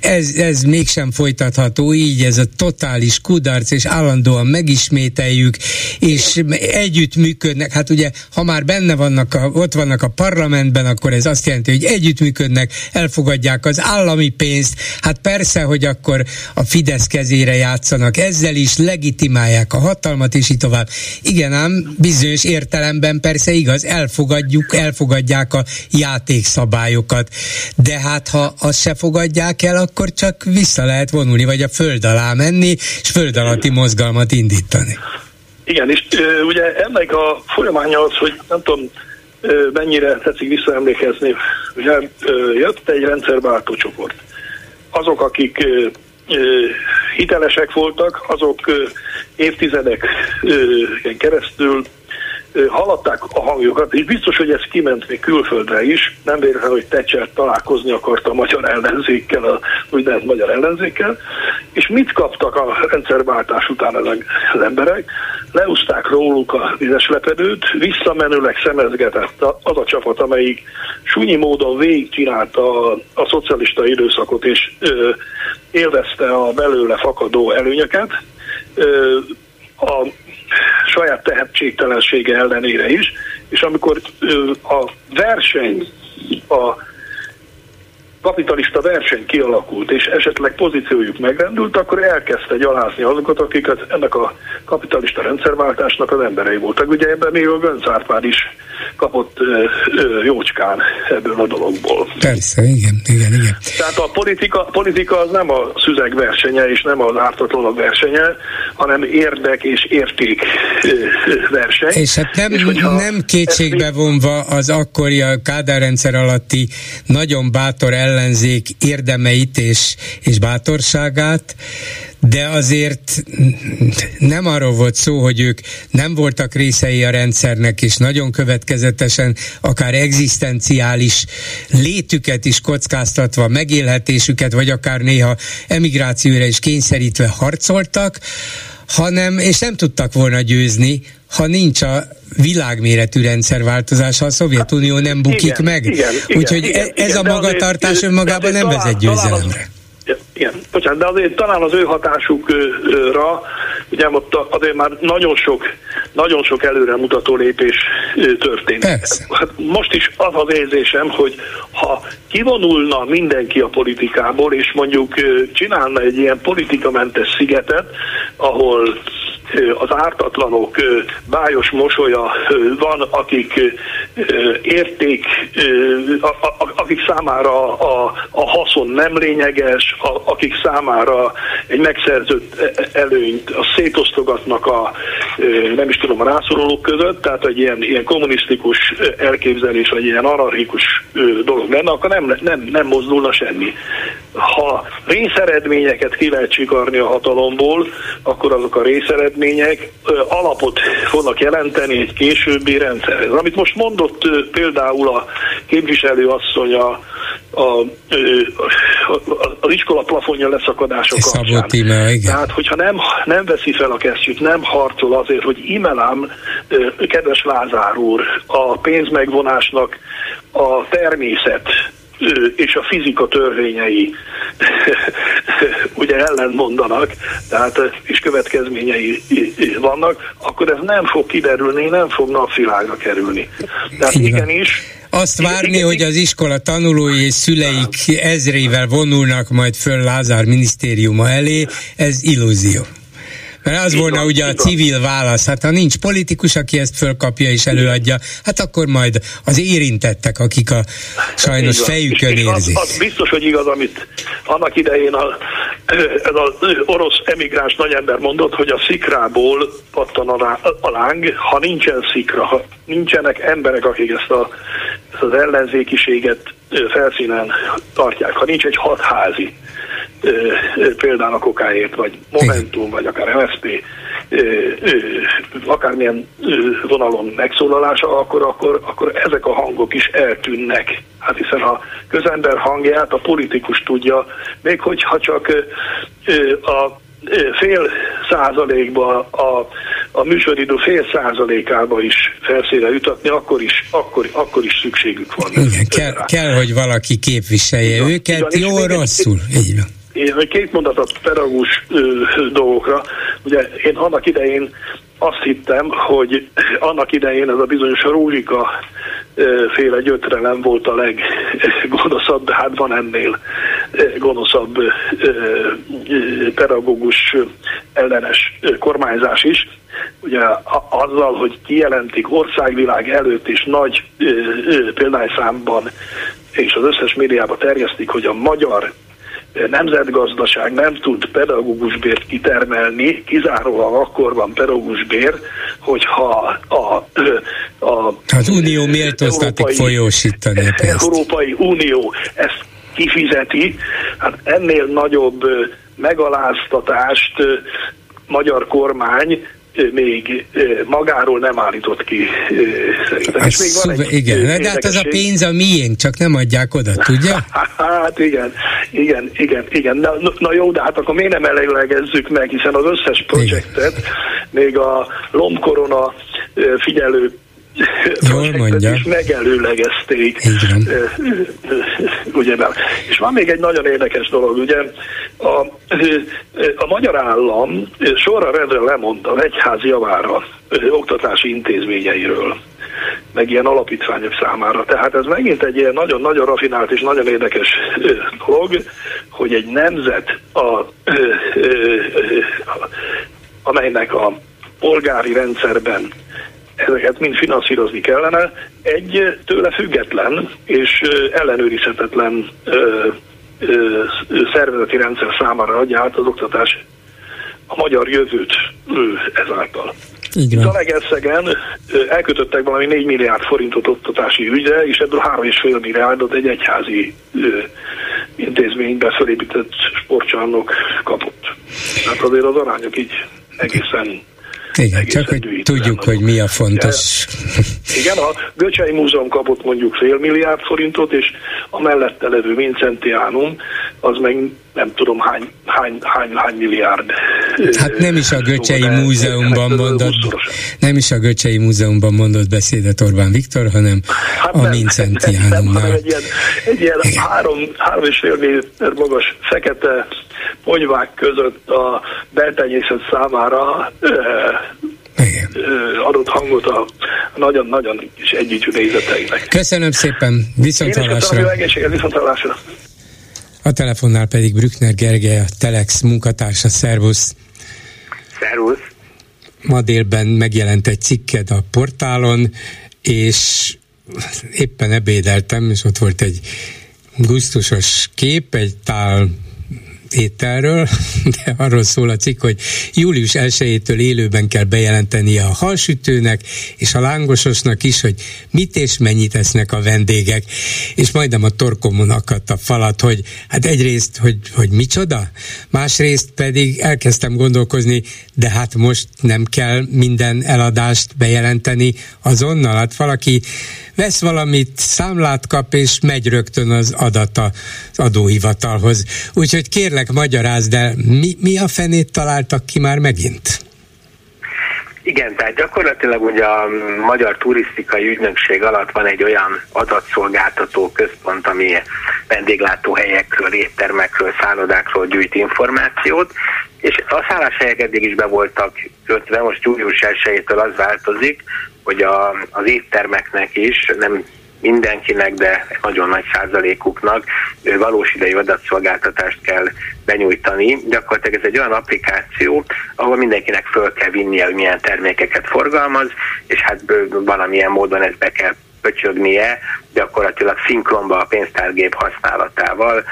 ez, ez mégsem folytatható így, ez a totális kudarc, és állandóan megismételjük, és együtt működnek. Hát ugye, ha már benne vannak, a, ott vannak a parlamentben, akkor ez azt jelenti, hogy együttműködnek, elfogadják az állami pénzt. Hát persze, hogy akkor a Fidesz kezére játszanak, ezzel is legitimálják a hatalmat, és így tovább. Igen ám, bizonyos értelemben persze igaz, elfogadjuk, elfogadják a játékszabályokat. De hát ha azt se fogadják el, akkor csak vissza lehet vonulni, vagy a föld alá menni, és föld alatti mozgalmat indítani. Igen, és ö, ugye ennek a folyamánya az, hogy nem tudom, ö, mennyire tetszik visszaemlékezni, ugye ö, jött egy rendszerváltó csoport. Azok, akik hitelesek voltak, azok évtizedek keresztül hallatták a hangjukat, és biztos, hogy ez kiment még külföldre is, nem véletlen, hogy Thatcher találkozni akarta a magyar ellenzékkel, a úgynevezett magyar ellenzékkel, és mit kaptak a rendszerváltás után ezek az emberek? Leúzták róluk a vizes lepedőt, visszamenőleg szemezgetett az a csapat, amelyik súnyi módon végigcsinálta a, a szocialista időszakot, és ö, élvezte a belőle fakadó előnyöket. Ö, a saját tehetségtelensége ellenére is, és amikor a verseny, a kapitalista verseny kialakult, és esetleg pozíciójuk megrendült, akkor elkezdte gyalázni azokat, akiket ennek a kapitalista rendszerváltásnak az emberei voltak. Ugye ebben még a Gönc Árpád is kapott ö, ö, jócskán ebből a dologból. Persze, igen, igen, igen. Tehát a politika, politika az nem a szüzeg versenye, és nem az ártatlanok versenye, hanem érdek és érték verseny. És hát nem, és nem kétségbe vonva az akkori a Kádár rendszer alatti nagyon bátor ellenzék érdemeit és, és bátorságát, de azért nem arról volt szó, hogy ők nem voltak részei a rendszernek, és nagyon következetesen akár egzisztenciális létüket is kockáztatva, megélhetésüket, vagy akár néha emigrációra is kényszerítve harcoltak, hanem, és nem tudtak volna győzni, ha nincs a világméretű rendszerváltozás, ha a Szovjetunió nem bukik igen, meg. Igen, Úgyhogy igen, ez igen, a magatartás önmagában nem talán, vezet győzelemre. Igen, bocsánat, de azért talán az ő hatásukra, ugye ott azért már nagyon sok, nagyon sok előremutató lépés történt. Persze. Hát most is az az érzésem, hogy ha kivonulna mindenki a politikából, és mondjuk csinálna egy ilyen politikamentes szigetet, ahol az ártatlanok bájos mosolya van, akik érték, akik számára a, a haszon nem lényeges, akik számára egy megszerzött e, e, előnyt a szétosztogatnak a nem is tudom, a rászorulók között, tehát egy ilyen, ilyen kommunisztikus elképzelés, vagy ilyen anarchikus dolog lenne, akkor nem, nem, nem mozdulna semmi. Ha részeredményeket ki lehet csikarni a hatalomból, akkor azok a részeredmények alapot fognak jelenteni egy későbbi rendszerhez. Amit most mondott például a képviselő asszony a, a, a, az iskola plafonja leszakadása kapcsán. igen. Tehát, hogyha nem, nem veszi fel a kesztyűt, nem harcol azért, hogy imelám, kedves Lázár úr, a pénzmegvonásnak a természet és a fizika törvényei <laughs> ugye ellen mondanak, tehát is következményei vannak, akkor ez nem fog kiderülni, nem fog napvilágra kerülni. Tehát igenis, azt várni, hogy az iskola tanulói és szüleik ezrével vonulnak majd föl Lázár minisztériuma elé, ez illúzió. Mert az volna van, ugye a civil válasz, hát ha nincs politikus, aki ezt fölkapja és előadja, hát akkor majd az érintettek, akik a sajnos fejükön érzik. Az, az biztos, hogy igaz, amit annak idején a, ez az orosz emigráns nagyember mondott, hogy a szikrából pattan a, a láng, ha nincsen szikra, ha nincsenek emberek, akik ezt, a, ezt az ellenzékiséget felszínen tartják, ha nincs egy hatházi, például a kokáért, vagy Momentum, vagy akár MSZP, akármilyen vonalon megszólalása, akkor, akkor, akkor ezek a hangok is eltűnnek. Hát hiszen a közember hangját a politikus tudja, még hogyha csak a fél százalékba, a, a műsoridő fél százalékába is felszíre jutatni, akkor is, akkor, akkor is szükségük van. Igen, kell, kell, hogy valaki képviselje Igen, őket, jó, rosszul. Így van. Én két mondatot pedagógus dolgokra. Ugye én annak idején azt hittem, hogy annak idején ez a bizonyos Rózsika féle gyötrelem volt a leggonoszabb, de hát van ennél gonoszabb pedagógus ellenes kormányzás is. Ugye azzal, hogy kijelentik országvilág előtt is nagy példányszámban és az összes médiába terjesztik, hogy a magyar nemzetgazdaság nem tud pedagógusbért kitermelni, kizárólag akkor van pedagógusbér, hogyha a, a az Unió méltóztatik folyósítani a pénzt. Európai Unió ezt kifizeti, hát ennél nagyobb megaláztatást magyar kormány még magáról nem állított ki szerintem. És még van egy igen, de hát az a pénz a miénk, csak nem adják oda, tudja? <laughs> hát igen, igen, igen, igen. Na, na jó, de hát akkor miért nem előlegezzük meg, hiszen az összes projektet, még a lombkorona figyelő Jól mondja. is megelőlegezték. Ugye, és van még egy nagyon érdekes dolog, ugye a, a magyar állam sorra rendre lemond a egyház javára oktatási intézményeiről meg ilyen alapítványok számára. Tehát ez megint egy ilyen nagyon-nagyon rafinált és nagyon érdekes dolog, hogy egy nemzet, a, amelynek a polgári rendszerben ezeket mind finanszírozni kellene. Egy tőle független és ellenőrizhetetlen szervezeti rendszer számára adja át az oktatás a magyar jövőt ezáltal. Igen. Itt a Legeszegen elkötöttek valami 4 milliárd forintot oktatási ügyre, és ebből 3,5 milliárdot egy egyházi intézménybe felépített sportcsarnok kapott. Hát azért az arányok így egészen igen, csak hogy tudjuk, hogy mi a fontos. Igen, a Göcsei Múzeum kapott mondjuk fél milliárd forintot, és a mellette levő Vincentiánum, az meg nem tudom hány, hány, hány, hány milliárd. Hát nem is a Göcsei Múzeumban mondott, nem is a Göcsei Múzeumban mondott beszédet Orbán Viktor, hanem hát a Vincentiánumnál. Egy ilyen, egy ilyen három, három és fél méter magas fekete ponyvák között a beltenyészet számára igen. adott hangot a nagyon-nagyon kis együttű nézeteinek. Köszönöm szépen, viszont hallásra. A telefonnál pedig Brückner Gergely, a Telex munkatársa, szervusz. Szervusz. Ma délben megjelent egy cikked a portálon, és éppen ebédeltem, és ott volt egy gusztusos kép, egy tál ételről, <laughs> de arról szól a cikk, hogy július 1-től élőben kell bejelenteni a halsütőnek és a lángososnak is, hogy mit és mennyit esznek a vendégek, és majdnem a torkomon akadt a falat, hogy hát egyrészt, hogy, hogy micsoda, másrészt pedig elkezdtem gondolkozni, de hát most nem kell minden eladást bejelenteni azonnal, hát valaki vesz valamit, számlát kap, és megy rögtön az adata az adóhivatalhoz. Úgyhogy kérlek, magyarázd de mi, mi a fenét találtak ki már megint? Igen, tehát gyakorlatilag ugye a Magyar Turisztikai Ügynökség alatt van egy olyan adatszolgáltató központ, ami vendéglátóhelyekről, éttermekről, szállodákról gyűjt információt, és a szálláshelyek eddig is be voltak kötve, most július 1 az változik, hogy a, az éttermeknek is nem mindenkinek, de nagyon nagy százalékuknak valós idejű adatszolgáltatást kell benyújtani. Gyakorlatilag ez egy olyan applikáció, ahol mindenkinek föl kell vinnie, hogy milyen termékeket forgalmaz, és hát valamilyen módon ezt be kell pöcsögnie, gyakorlatilag szinkronba a pénztárgép használatával,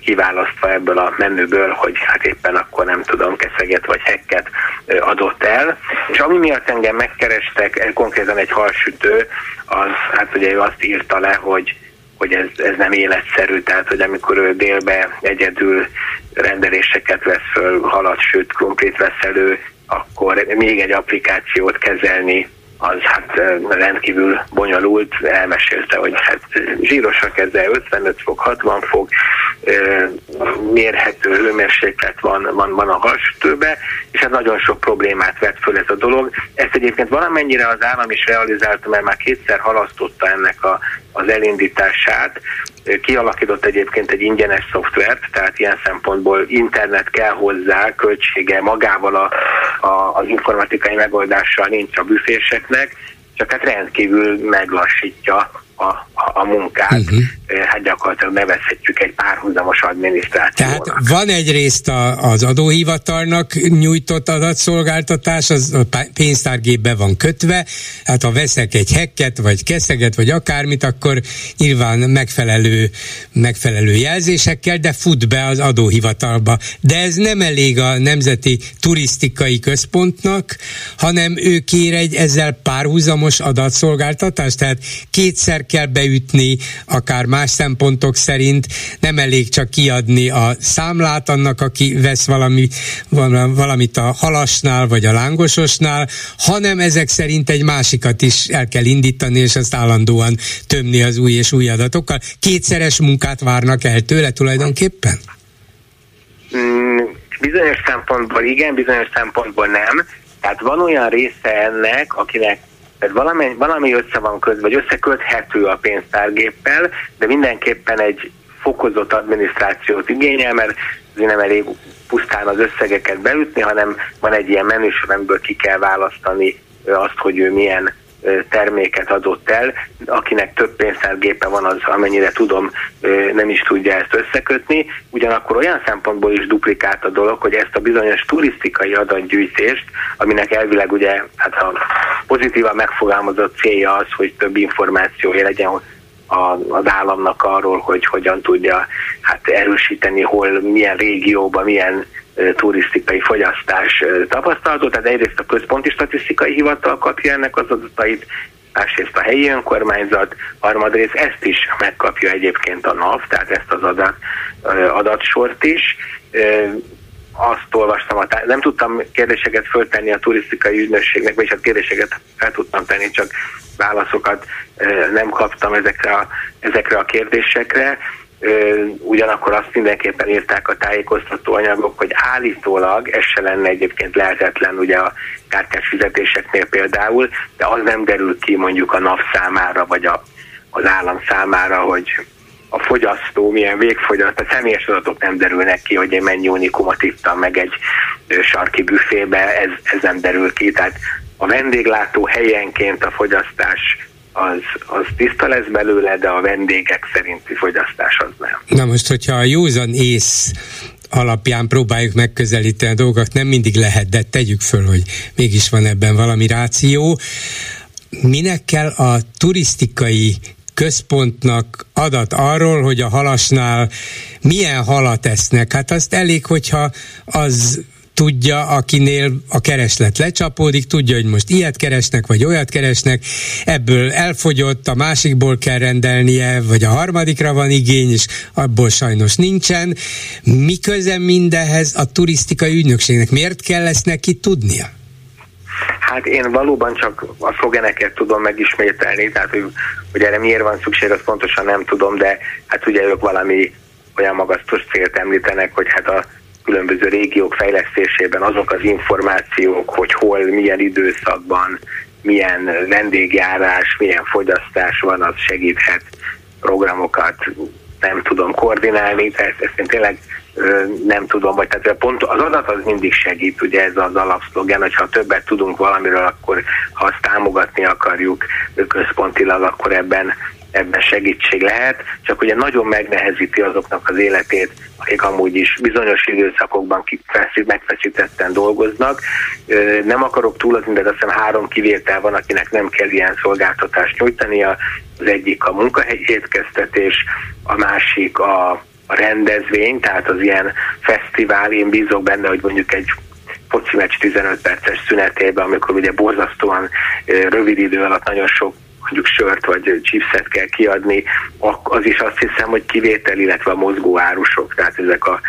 kiválasztva ebből a menüből, hogy hát éppen akkor nem tudom, keszeget vagy hekket adott el. És ami miatt engem megkerestek, konkrétan egy halsütő, az hát ugye ő azt írta le, hogy hogy ez, ez nem életszerű, tehát hogy amikor ő délbe egyedül rendeléseket vesz föl, halat, sőt, konkrét vesz elő, akkor még egy applikációt kezelni az hát rendkívül bonyolult, elmesélte, hogy hát zsírosak kezdve 55 fok, 60 fok, mérhető hőmérséklet van, van, van a hasütőbe, és hát nagyon sok problémát vett föl ez a dolog. Ezt egyébként valamennyire az állam is realizálta, mert már kétszer halasztotta ennek a, az elindítását, kialakított egyébként egy ingyenes szoftvert, tehát ilyen szempontból internet kell hozzá, költsége magával a, a, az informatikai megoldással nincs a büféseknek, csak hát rendkívül meglassítja a, a munkát, uh-huh. hát gyakorlatilag nevezhetjük egy párhuzamos adminisztrációnak. Tehát van egyrészt a, az adóhivatalnak nyújtott adatszolgáltatás, az a pénztárgépbe van kötve, hát ha veszek egy hekket, vagy keszeget, vagy akármit, akkor nyilván megfelelő, megfelelő jelzésekkel, de fut be az adóhivatalba. De ez nem elég a Nemzeti Turisztikai Központnak, hanem ő kér egy ezzel párhuzamos adatszolgáltatást, tehát kétszer kell beütni, akár más szempontok szerint, nem elég csak kiadni a számlát annak, aki vesz valami, valamit a halasnál vagy a lángososnál, hanem ezek szerint egy másikat is el kell indítani, és azt állandóan tömni az új és új adatokkal. Kétszeres munkát várnak el tőle tulajdonképpen? Mm, bizonyos szempontból igen, bizonyos szempontból nem. Tehát van olyan része ennek, akinek tehát valami, valami össze van köz, vagy összeköthető a pénztárgéppel, de mindenképpen egy fokozott adminisztrációt igényel, mert azért nem elég pusztán az összegeket beütni, hanem van egy ilyen menősor, amiből ki kell választani azt, hogy ő milyen terméket adott el. Akinek több pénztárgépe van, az amennyire tudom, nem is tudja ezt összekötni. Ugyanakkor olyan szempontból is duplikált a dolog, hogy ezt a bizonyos turisztikai adatgyűjtést, aminek elvileg ugye hát a pozitívan megfogalmazott célja az, hogy több információja legyen az államnak arról, hogy hogyan tudja hát erősíteni, hol, milyen régióban, milyen turisztikai fogyasztás tapasztalható, tehát egyrészt a központi statisztikai hivatal kapja ennek az adatait, másrészt a helyi önkormányzat, harmadrészt ezt is megkapja egyébként a NAV, tehát ezt az adat, adatsort is. Azt olvastam, nem tudtam kérdéseket föltenni a turisztikai ügynökségnek, vagyis a hát kérdéseket fel tudtam tenni, csak válaszokat nem kaptam ezekre a, ezekre a kérdésekre ugyanakkor azt mindenképpen írták a tájékoztató anyagok, hogy állítólag ez se lenne egyébként lehetetlen ugye a kártyás fizetéseknél például, de az nem derül ki mondjuk a NAV számára, vagy a, az állam számára, hogy a fogyasztó milyen végfogyaszt, a személyes adatok nem derülnek ki, hogy én mennyi unikumot ittam meg egy sarki büfébe, ez, ez nem derül ki, tehát a vendéglátó helyenként a fogyasztás az, az tiszta lesz belőle, de a vendégek szerinti fogyasztás az nem. Na most, hogyha a józan ész alapján próbáljuk megközelíteni a dolgokat, nem mindig lehet, de tegyük föl, hogy mégis van ebben valami ráció. Minek kell a turisztikai központnak adat arról, hogy a halasnál milyen halat esznek. Hát azt elég, hogyha az tudja, akinél a kereslet lecsapódik, tudja, hogy most ilyet keresnek, vagy olyat keresnek, ebből elfogyott, a másikból kell rendelnie, vagy a harmadikra van igény, és abból sajnos nincsen. Mi köze mindehez a turisztikai ügynökségnek? Miért kell ezt neki tudnia? Hát én valóban csak a szlogeneket tudom megismételni, tehát hogy, hogy erre miért van szükség, azt pontosan nem tudom, de hát ugye ők valami olyan magasztos célt említenek, hogy hát a különböző régiók fejlesztésében azok az információk, hogy hol, milyen időszakban, milyen vendégjárás, milyen fogyasztás van, az segíthet programokat, nem tudom koordinálni, tehát ezt én tényleg nem tudom, vagy tehát pont az adat az mindig segít, ugye ez az alapszlogen, hogy ha többet tudunk valamiről, akkor ha azt támogatni akarjuk központilag, akkor ebben ebben segítség lehet, csak ugye nagyon megnehezíti azoknak az életét, akik amúgy is bizonyos időszakokban megfeszítetten dolgoznak. Nem akarok túlozni, de azt hiszem három kivétel van, akinek nem kell ilyen szolgáltatást nyújtania. Az egyik a munkahelyi étkeztetés, a másik a, a rendezvény, tehát az ilyen fesztivál, én bízok benne, hogy mondjuk egy foci meccs 15 perces szünetében, amikor ugye borzasztóan rövid idő alatt nagyon sok mondjuk sört vagy chipset kell kiadni, az is azt hiszem, hogy kivétel, illetve a mozgó árusok, tehát ezek a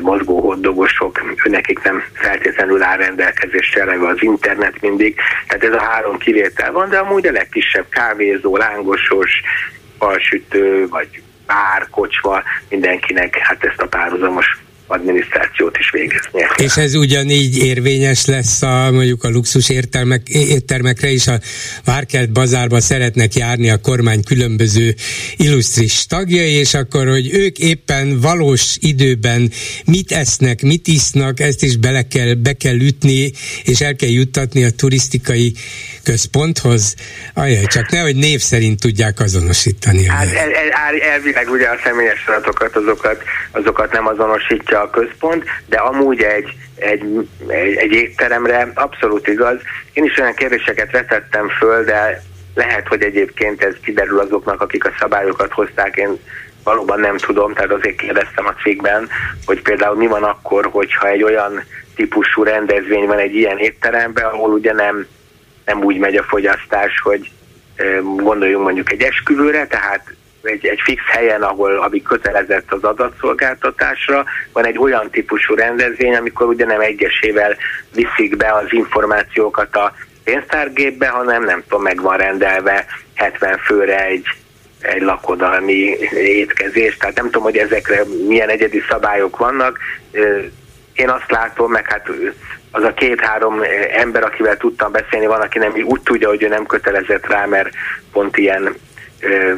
mozgó hoddogosok, nekik nem feltétlenül áll rendelkezésre, eleve az internet mindig, tehát ez a három kivétel van, de amúgy a legkisebb kávézó, lángosos, falsütő, vagy bár, kocsma, mindenkinek hát ezt a párhuzamos adminisztrációt is végeznie. És ez ugyanígy érvényes lesz a mondjuk a luxus értelmek, éttermekre is, a Várkelt bazárba szeretnek járni a kormány különböző illusztris tagjai, és akkor, hogy ők éppen valós időben mit esznek, mit isznak, ezt is bele kell, be kell ütni, és el kell juttatni a turisztikai központhoz. Ajaj, csak nehogy név szerint tudják azonosítani. Hát el, el, elvileg ugye a személyes adatokat, azokat, azokat nem azonosítja a központ, de amúgy egy, egy, egy, egy étteremre abszolút igaz. Én is olyan kérdéseket vetettem föl, de lehet, hogy egyébként ez kiderül azoknak, akik a szabályokat hozták. Én valóban nem tudom, tehát azért kérdeztem a cikkben, hogy például mi van akkor, hogyha egy olyan típusú rendezvény van egy ilyen étteremben, ahol ugye nem, nem úgy megy a fogyasztás, hogy gondoljunk mondjuk egy esküvőre, tehát egy, egy fix helyen, ahol ami kötelezett az adatszolgáltatásra, van egy olyan típusú rendezvény, amikor ugye nem egyesével viszik be az információkat a pénztárgépbe, hanem nem tudom, meg van rendelve 70 főre egy, egy lakodalmi étkezés, tehát nem tudom, hogy ezekre milyen egyedi szabályok vannak. Én azt látom, meg hát az a két-három ember, akivel tudtam beszélni, van, aki nem úgy tudja, hogy ő nem kötelezett rá, mert pont ilyen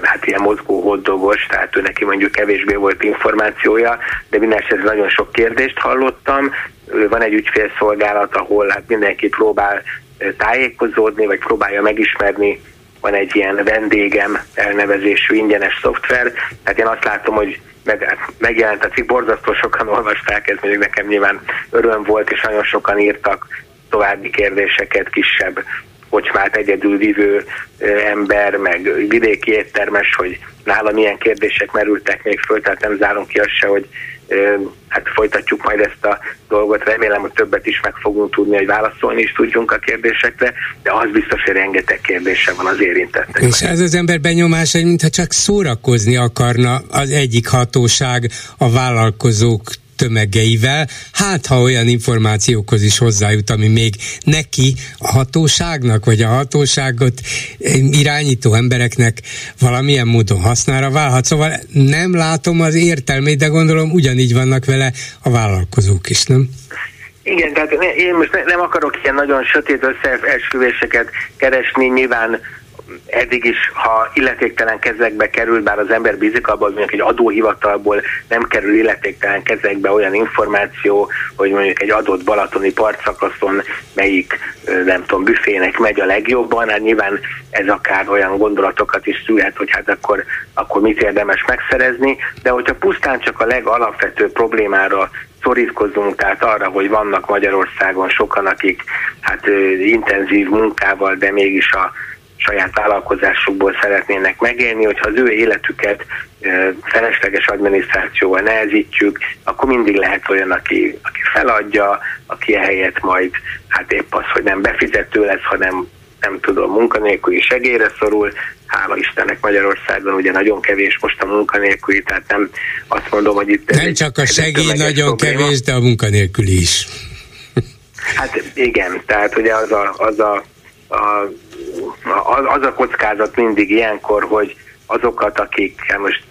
hát ilyen mozgó hoddogos, tehát ő neki mondjuk kevésbé volt információja, de minden esetben nagyon sok kérdést hallottam. Van egy ügyfélszolgálat, ahol hát mindenki próbál tájékozódni, vagy próbálja megismerni van egy ilyen vendégem elnevezésű ingyenes szoftver, tehát én azt látom, hogy meg, megjelent a cikk, borzasztó sokan <laughs> olvasták, ez mondjuk nekem nyilván öröm volt, és nagyon sokan írtak további kérdéseket, kisebb kocsmát egyedül vívő ember, meg vidéki éttermes, hogy nála milyen kérdések merültek még föl, tehát nem zárom ki azt se, hogy hát folytatjuk majd ezt a dolgot, remélem, hogy többet is meg fogunk tudni, hogy válaszolni is tudjunk a kérdésekre, de az biztos, hogy rengeteg kérdése van az érintettek. És ez az ember benyomása, mintha csak szórakozni akarna az egyik hatóság a vállalkozók tömegeivel, hát ha olyan információkhoz is hozzájut, ami még neki a hatóságnak, vagy a hatóságot irányító embereknek valamilyen módon hasznára válhat. Szóval nem látom az értelmét, de gondolom ugyanígy vannak vele a vállalkozók is, nem? Igen, tehát én most nem akarok ilyen nagyon sötét összeesküvéseket keresni, nyilván eddig is, ha illetéktelen kezekbe kerül, bár az ember bízik abban, hogy mondjuk egy adóhivatalból nem kerül illetéktelen kezekbe olyan információ, hogy mondjuk egy adott balatoni partszakaszon melyik, nem tudom, büfének megy a legjobban, hát nyilván ez akár olyan gondolatokat is szülhet, hogy hát akkor, akkor mit érdemes megszerezni, de hogyha pusztán csak a legalapvetőbb problémára szorítkozunk, tehát arra, hogy vannak Magyarországon sokan, akik hát intenzív munkával, de mégis a saját vállalkozásukból szeretnének megélni, hogyha az ő életüket felesleges adminisztrációval nehezítjük, akkor mindig lehet olyan, aki, aki feladja, aki ehelyett majd hát épp az, hogy nem befizető lesz, hanem nem tudom, munkanélküli segélyre szorul, hála Istennek Magyarországon ugye nagyon kevés most a munkanélküli, tehát nem azt mondom, hogy itt... Nem csak a segély nagyon probléma. kevés, de a munkanélküli is. Hát igen, tehát ugye az a, az a, a az a kockázat mindig ilyenkor, hogy azokat, akik hát most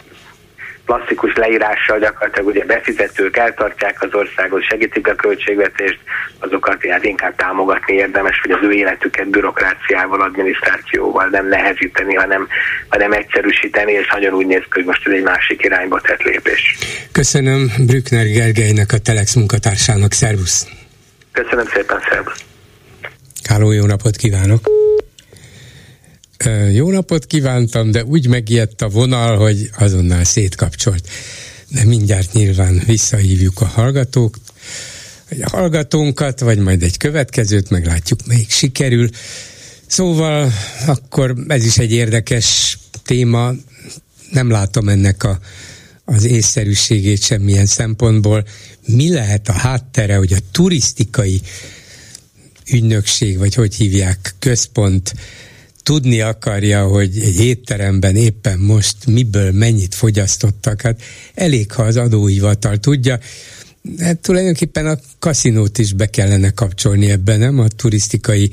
klasszikus leírással gyakorlatilag ugye befizetők eltartják az országot, segítik a költségvetést, azokat hát inkább támogatni érdemes, hogy az ő életüket bürokráciával, adminisztrációval nem nehezíteni, hanem, hanem egyszerűsíteni, és nagyon úgy néz ki, hogy most ez egy másik irányba tett lépés. Köszönöm Brückner Gergelynek, a Telex munkatársának. Szervusz! Köszönöm szépen, szervusz! Háló, jó napot kívánok! Jó napot kívántam, de úgy megijedt a vonal, hogy azonnal szétkapcsolt. De mindjárt nyilván visszahívjuk a hallgatók, a hallgatónkat, vagy majd egy következőt, meglátjuk, melyik sikerül. Szóval akkor ez is egy érdekes téma, nem látom ennek a, az észszerűségét semmilyen szempontból. Mi lehet a háttere, hogy a turisztikai ügynökség, vagy hogy hívják, központ tudni akarja, hogy egy étteremben éppen most miből mennyit fogyasztottak, hát elég, ha az adóhivatal tudja. Hát tulajdonképpen a kaszinót is be kellene kapcsolni ebben, nem? A turisztikai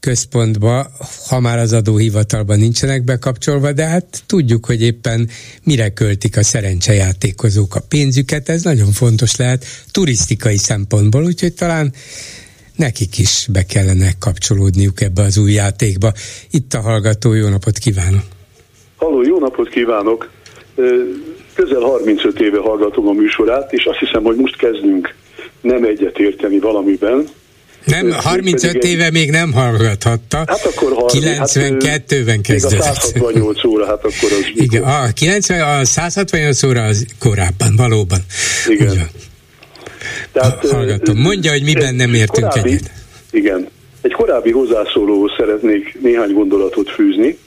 központba, ha már az adóhivatalban nincsenek bekapcsolva, de hát tudjuk, hogy éppen mire költik a szerencsejátékozók a pénzüket, ez nagyon fontos lehet turisztikai szempontból, úgyhogy talán nekik is be kellene kapcsolódniuk ebbe az új játékba. Itt a hallgató, jó napot kívánok! Halló, jó napot kívánok! Közel 35 éve hallgatom a műsorát, és azt hiszem, hogy most kezdünk nem egyet érteni valamiben. Nem, 35 pedig éve még nem hallgathatta. Hát akkor 92-ben hát, kezdődött. a 168 óra, hát akkor az Igen, a, 90, a 168 óra az korábban, valóban. Igen. Tehát, Hallgatom. Mondja, hogy miben nem értünk korábbi, egyet. Igen. Egy korábbi hozzászólóhoz szeretnék néhány gondolatot fűzni,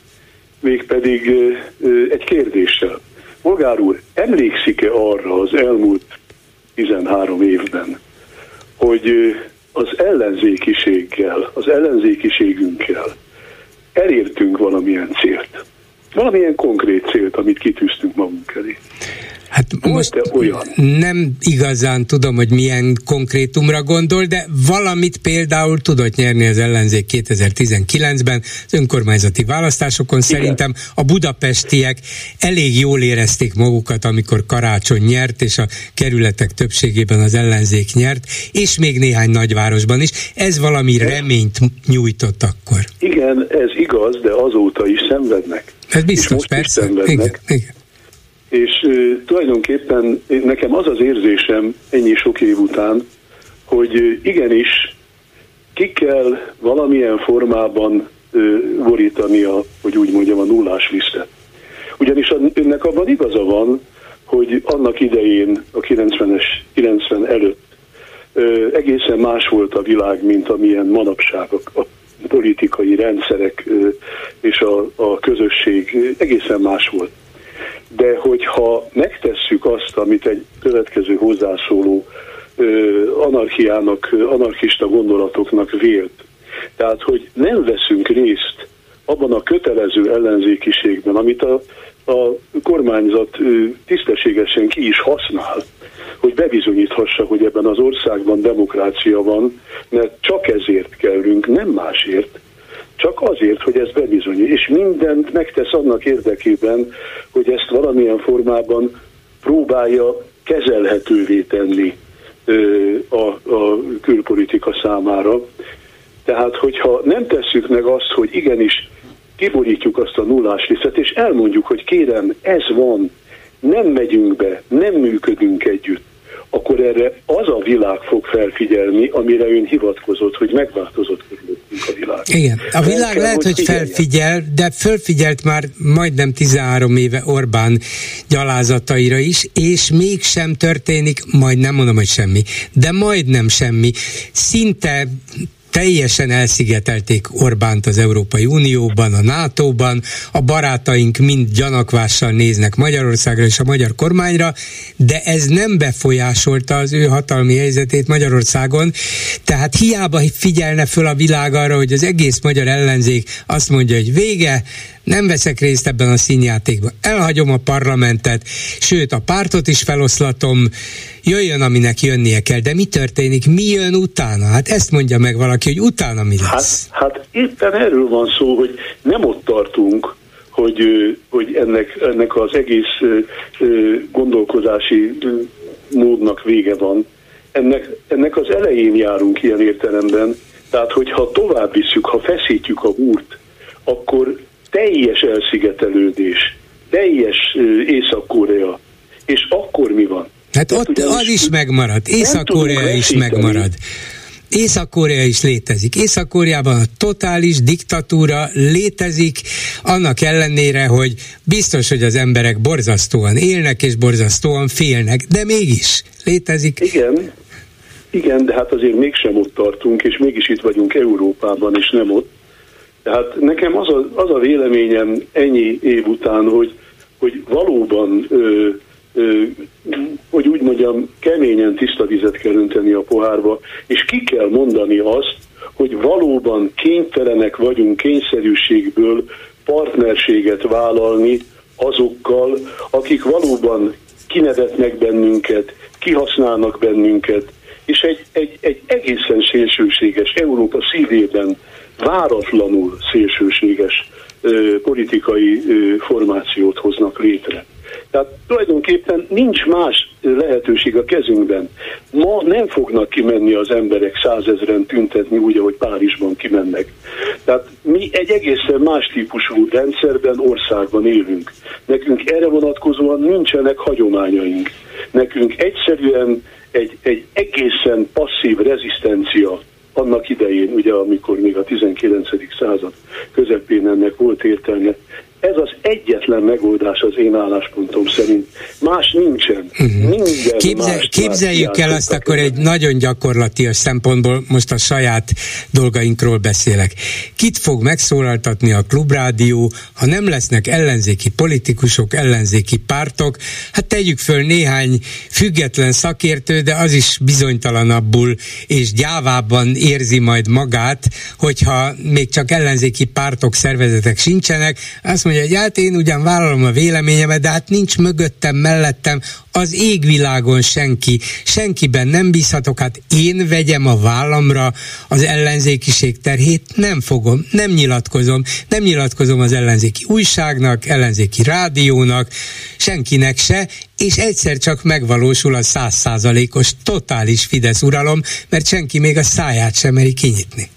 mégpedig egy kérdéssel. Polgár úr, emlékszik-e arra az elmúlt 13 évben, hogy az ellenzékiséggel, az ellenzékiségünkkel elértünk valamilyen célt? Valamilyen konkrét célt, amit kitűztünk magunk elé. Hát most olyan? nem igazán tudom, hogy milyen konkrétumra gondol, de valamit például tudott nyerni az ellenzék 2019-ben az önkormányzati választásokon. Igen. Szerintem a budapestiek elég jól érezték magukat, amikor karácsony nyert, és a kerületek többségében az ellenzék nyert, és még néhány nagyvárosban is. Ez valami reményt nyújtott akkor. Igen, ez igaz, de azóta is szenvednek. Ez biztos, persze. Igen, igen és tulajdonképpen nekem az az érzésem ennyi sok év után, hogy igenis ki kell valamilyen formában borítani a, hogy úgy mondjam, a nullás lisztet. Ugyanis önnek abban igaza van, hogy annak idején, a 90-es, 90 előtt egészen más volt a világ, mint amilyen manapság a, politikai rendszerek és a, a közösség egészen más volt de hogyha megtesszük azt, amit egy következő hozzászóló anarchiának, anarchista gondolatoknak vélt, tehát hogy nem veszünk részt abban a kötelező ellenzékiségben, amit a, a kormányzat tisztességesen ki is használ, hogy bebizonyíthassa, hogy ebben az országban demokrácia van, mert csak ezért kellünk, nem másért, csak azért, hogy ez bebizonyít, és mindent megtesz annak érdekében, hogy ezt valamilyen formában próbálja kezelhetővé tenni a, a külpolitika számára. Tehát, hogyha nem tesszük meg azt, hogy igenis kiborítjuk azt a nullás lisztet, és elmondjuk, hogy kérem, ez van, nem megyünk be, nem működünk együtt, akkor erre az a világ fog felfigyelni, amire ön hivatkozott, hogy megváltozott körülöttünk a világ. Igen, a világ kell, lehet, hogy, hogy felfigyel, de fölfigyelt már majdnem 13 éve Orbán gyalázataira is, és mégsem történik, majd nem mondom, hogy semmi, de majdnem semmi. Szinte teljesen elszigetelték Orbánt az Európai Unióban, a NATO-ban, a barátaink mind gyanakvással néznek Magyarországra és a magyar kormányra, de ez nem befolyásolta az ő hatalmi helyzetét Magyarországon, tehát hiába figyelne föl a világ arra, hogy az egész magyar ellenzék azt mondja, hogy vége, nem veszek részt ebben a színjátékban, elhagyom a parlamentet, sőt a pártot is feloszlatom, jöjjön, aminek jönnie kell, de mi történik, mi jön utána? Hát ezt mondja meg valaki, hogy utána mi lesz. Hát, hát éppen erről van szó, hogy nem ott tartunk, hogy, hogy ennek, ennek az egész gondolkodási módnak vége van. Ennek, ennek az elején járunk ilyen értelemben, tehát hogyha tovább visszük, ha feszítjük a búrt, akkor teljes elszigetelődés, teljes Észak-Korea, és akkor mi van? Hát ott az is megmarad, Észak-Korea is megmarad. Észak-Korea is létezik. Észak-Koreában a totális diktatúra létezik, annak ellenére, hogy biztos, hogy az emberek borzasztóan élnek és borzasztóan félnek, de mégis létezik. Igen, igen, de hát azért mégsem ott tartunk, és mégis itt vagyunk Európában, és nem ott. Tehát nekem az a, az a véleményem ennyi év után, hogy, hogy valóban ö, hogy úgy mondjam, keményen tiszta vizet kell önteni a pohárba, és ki kell mondani azt, hogy valóban kénytelenek vagyunk kényszerűségből partnerséget vállalni azokkal, akik valóban kinevetnek bennünket, kihasználnak bennünket, és egy, egy, egy egészen szélsőséges, Európa szívében váratlanul szélsőséges politikai formációt hoznak létre. Tehát tulajdonképpen nincs más lehetőség a kezünkben. Ma nem fognak kimenni az emberek százezren tüntetni úgy, ahogy Párizsban kimennek. Tehát mi egy egészen más típusú rendszerben, országban élünk. Nekünk erre vonatkozóan nincsenek hagyományaink. Nekünk egyszerűen egy, egy egészen passzív rezisztencia annak idején, ugye amikor még a 19. század közepén ennek volt értelme, ez az egyetlen megoldás az én álláspontom szerint. Más nincsen. Uh-huh. Minden Képzel, más képzeljük el azt akkor egy nagyon gyakorlatias szempontból, most a saját dolgainkról beszélek. Kit fog megszólaltatni a klubrádió, ha nem lesznek ellenzéki politikusok, ellenzéki pártok? Hát tegyük föl néhány független szakértő, de az is bizonytalanabbul és gyávában érzi majd magát, hogyha még csak ellenzéki pártok, szervezetek sincsenek, azt mondja, mondja, hogy hát én ugyan vállalom a véleményemet, de hát nincs mögöttem, mellettem az égvilágon senki, senkiben nem bízhatok, hát én vegyem a vállamra az ellenzékiség terhét, nem fogom, nem nyilatkozom, nem nyilatkozom az ellenzéki újságnak, ellenzéki rádiónak, senkinek se, és egyszer csak megvalósul a százszázalékos totális Fidesz uralom, mert senki még a száját sem meri kinyitni.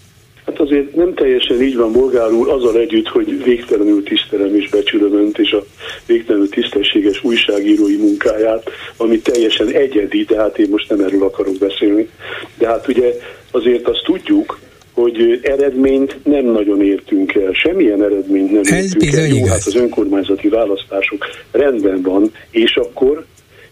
Hát azért nem teljesen így van, Bolgár úr, azzal együtt, hogy végtelenül tisztelem és becsülöm önt, és a végtelenül tisztességes újságírói munkáját, ami teljesen egyedi, de hát én most nem erről akarok beszélni. De hát ugye azért azt tudjuk, hogy eredményt nem nagyon értünk el. Semmilyen eredményt nem Ez értünk el. Jó, hát az önkormányzati választások rendben van, és akkor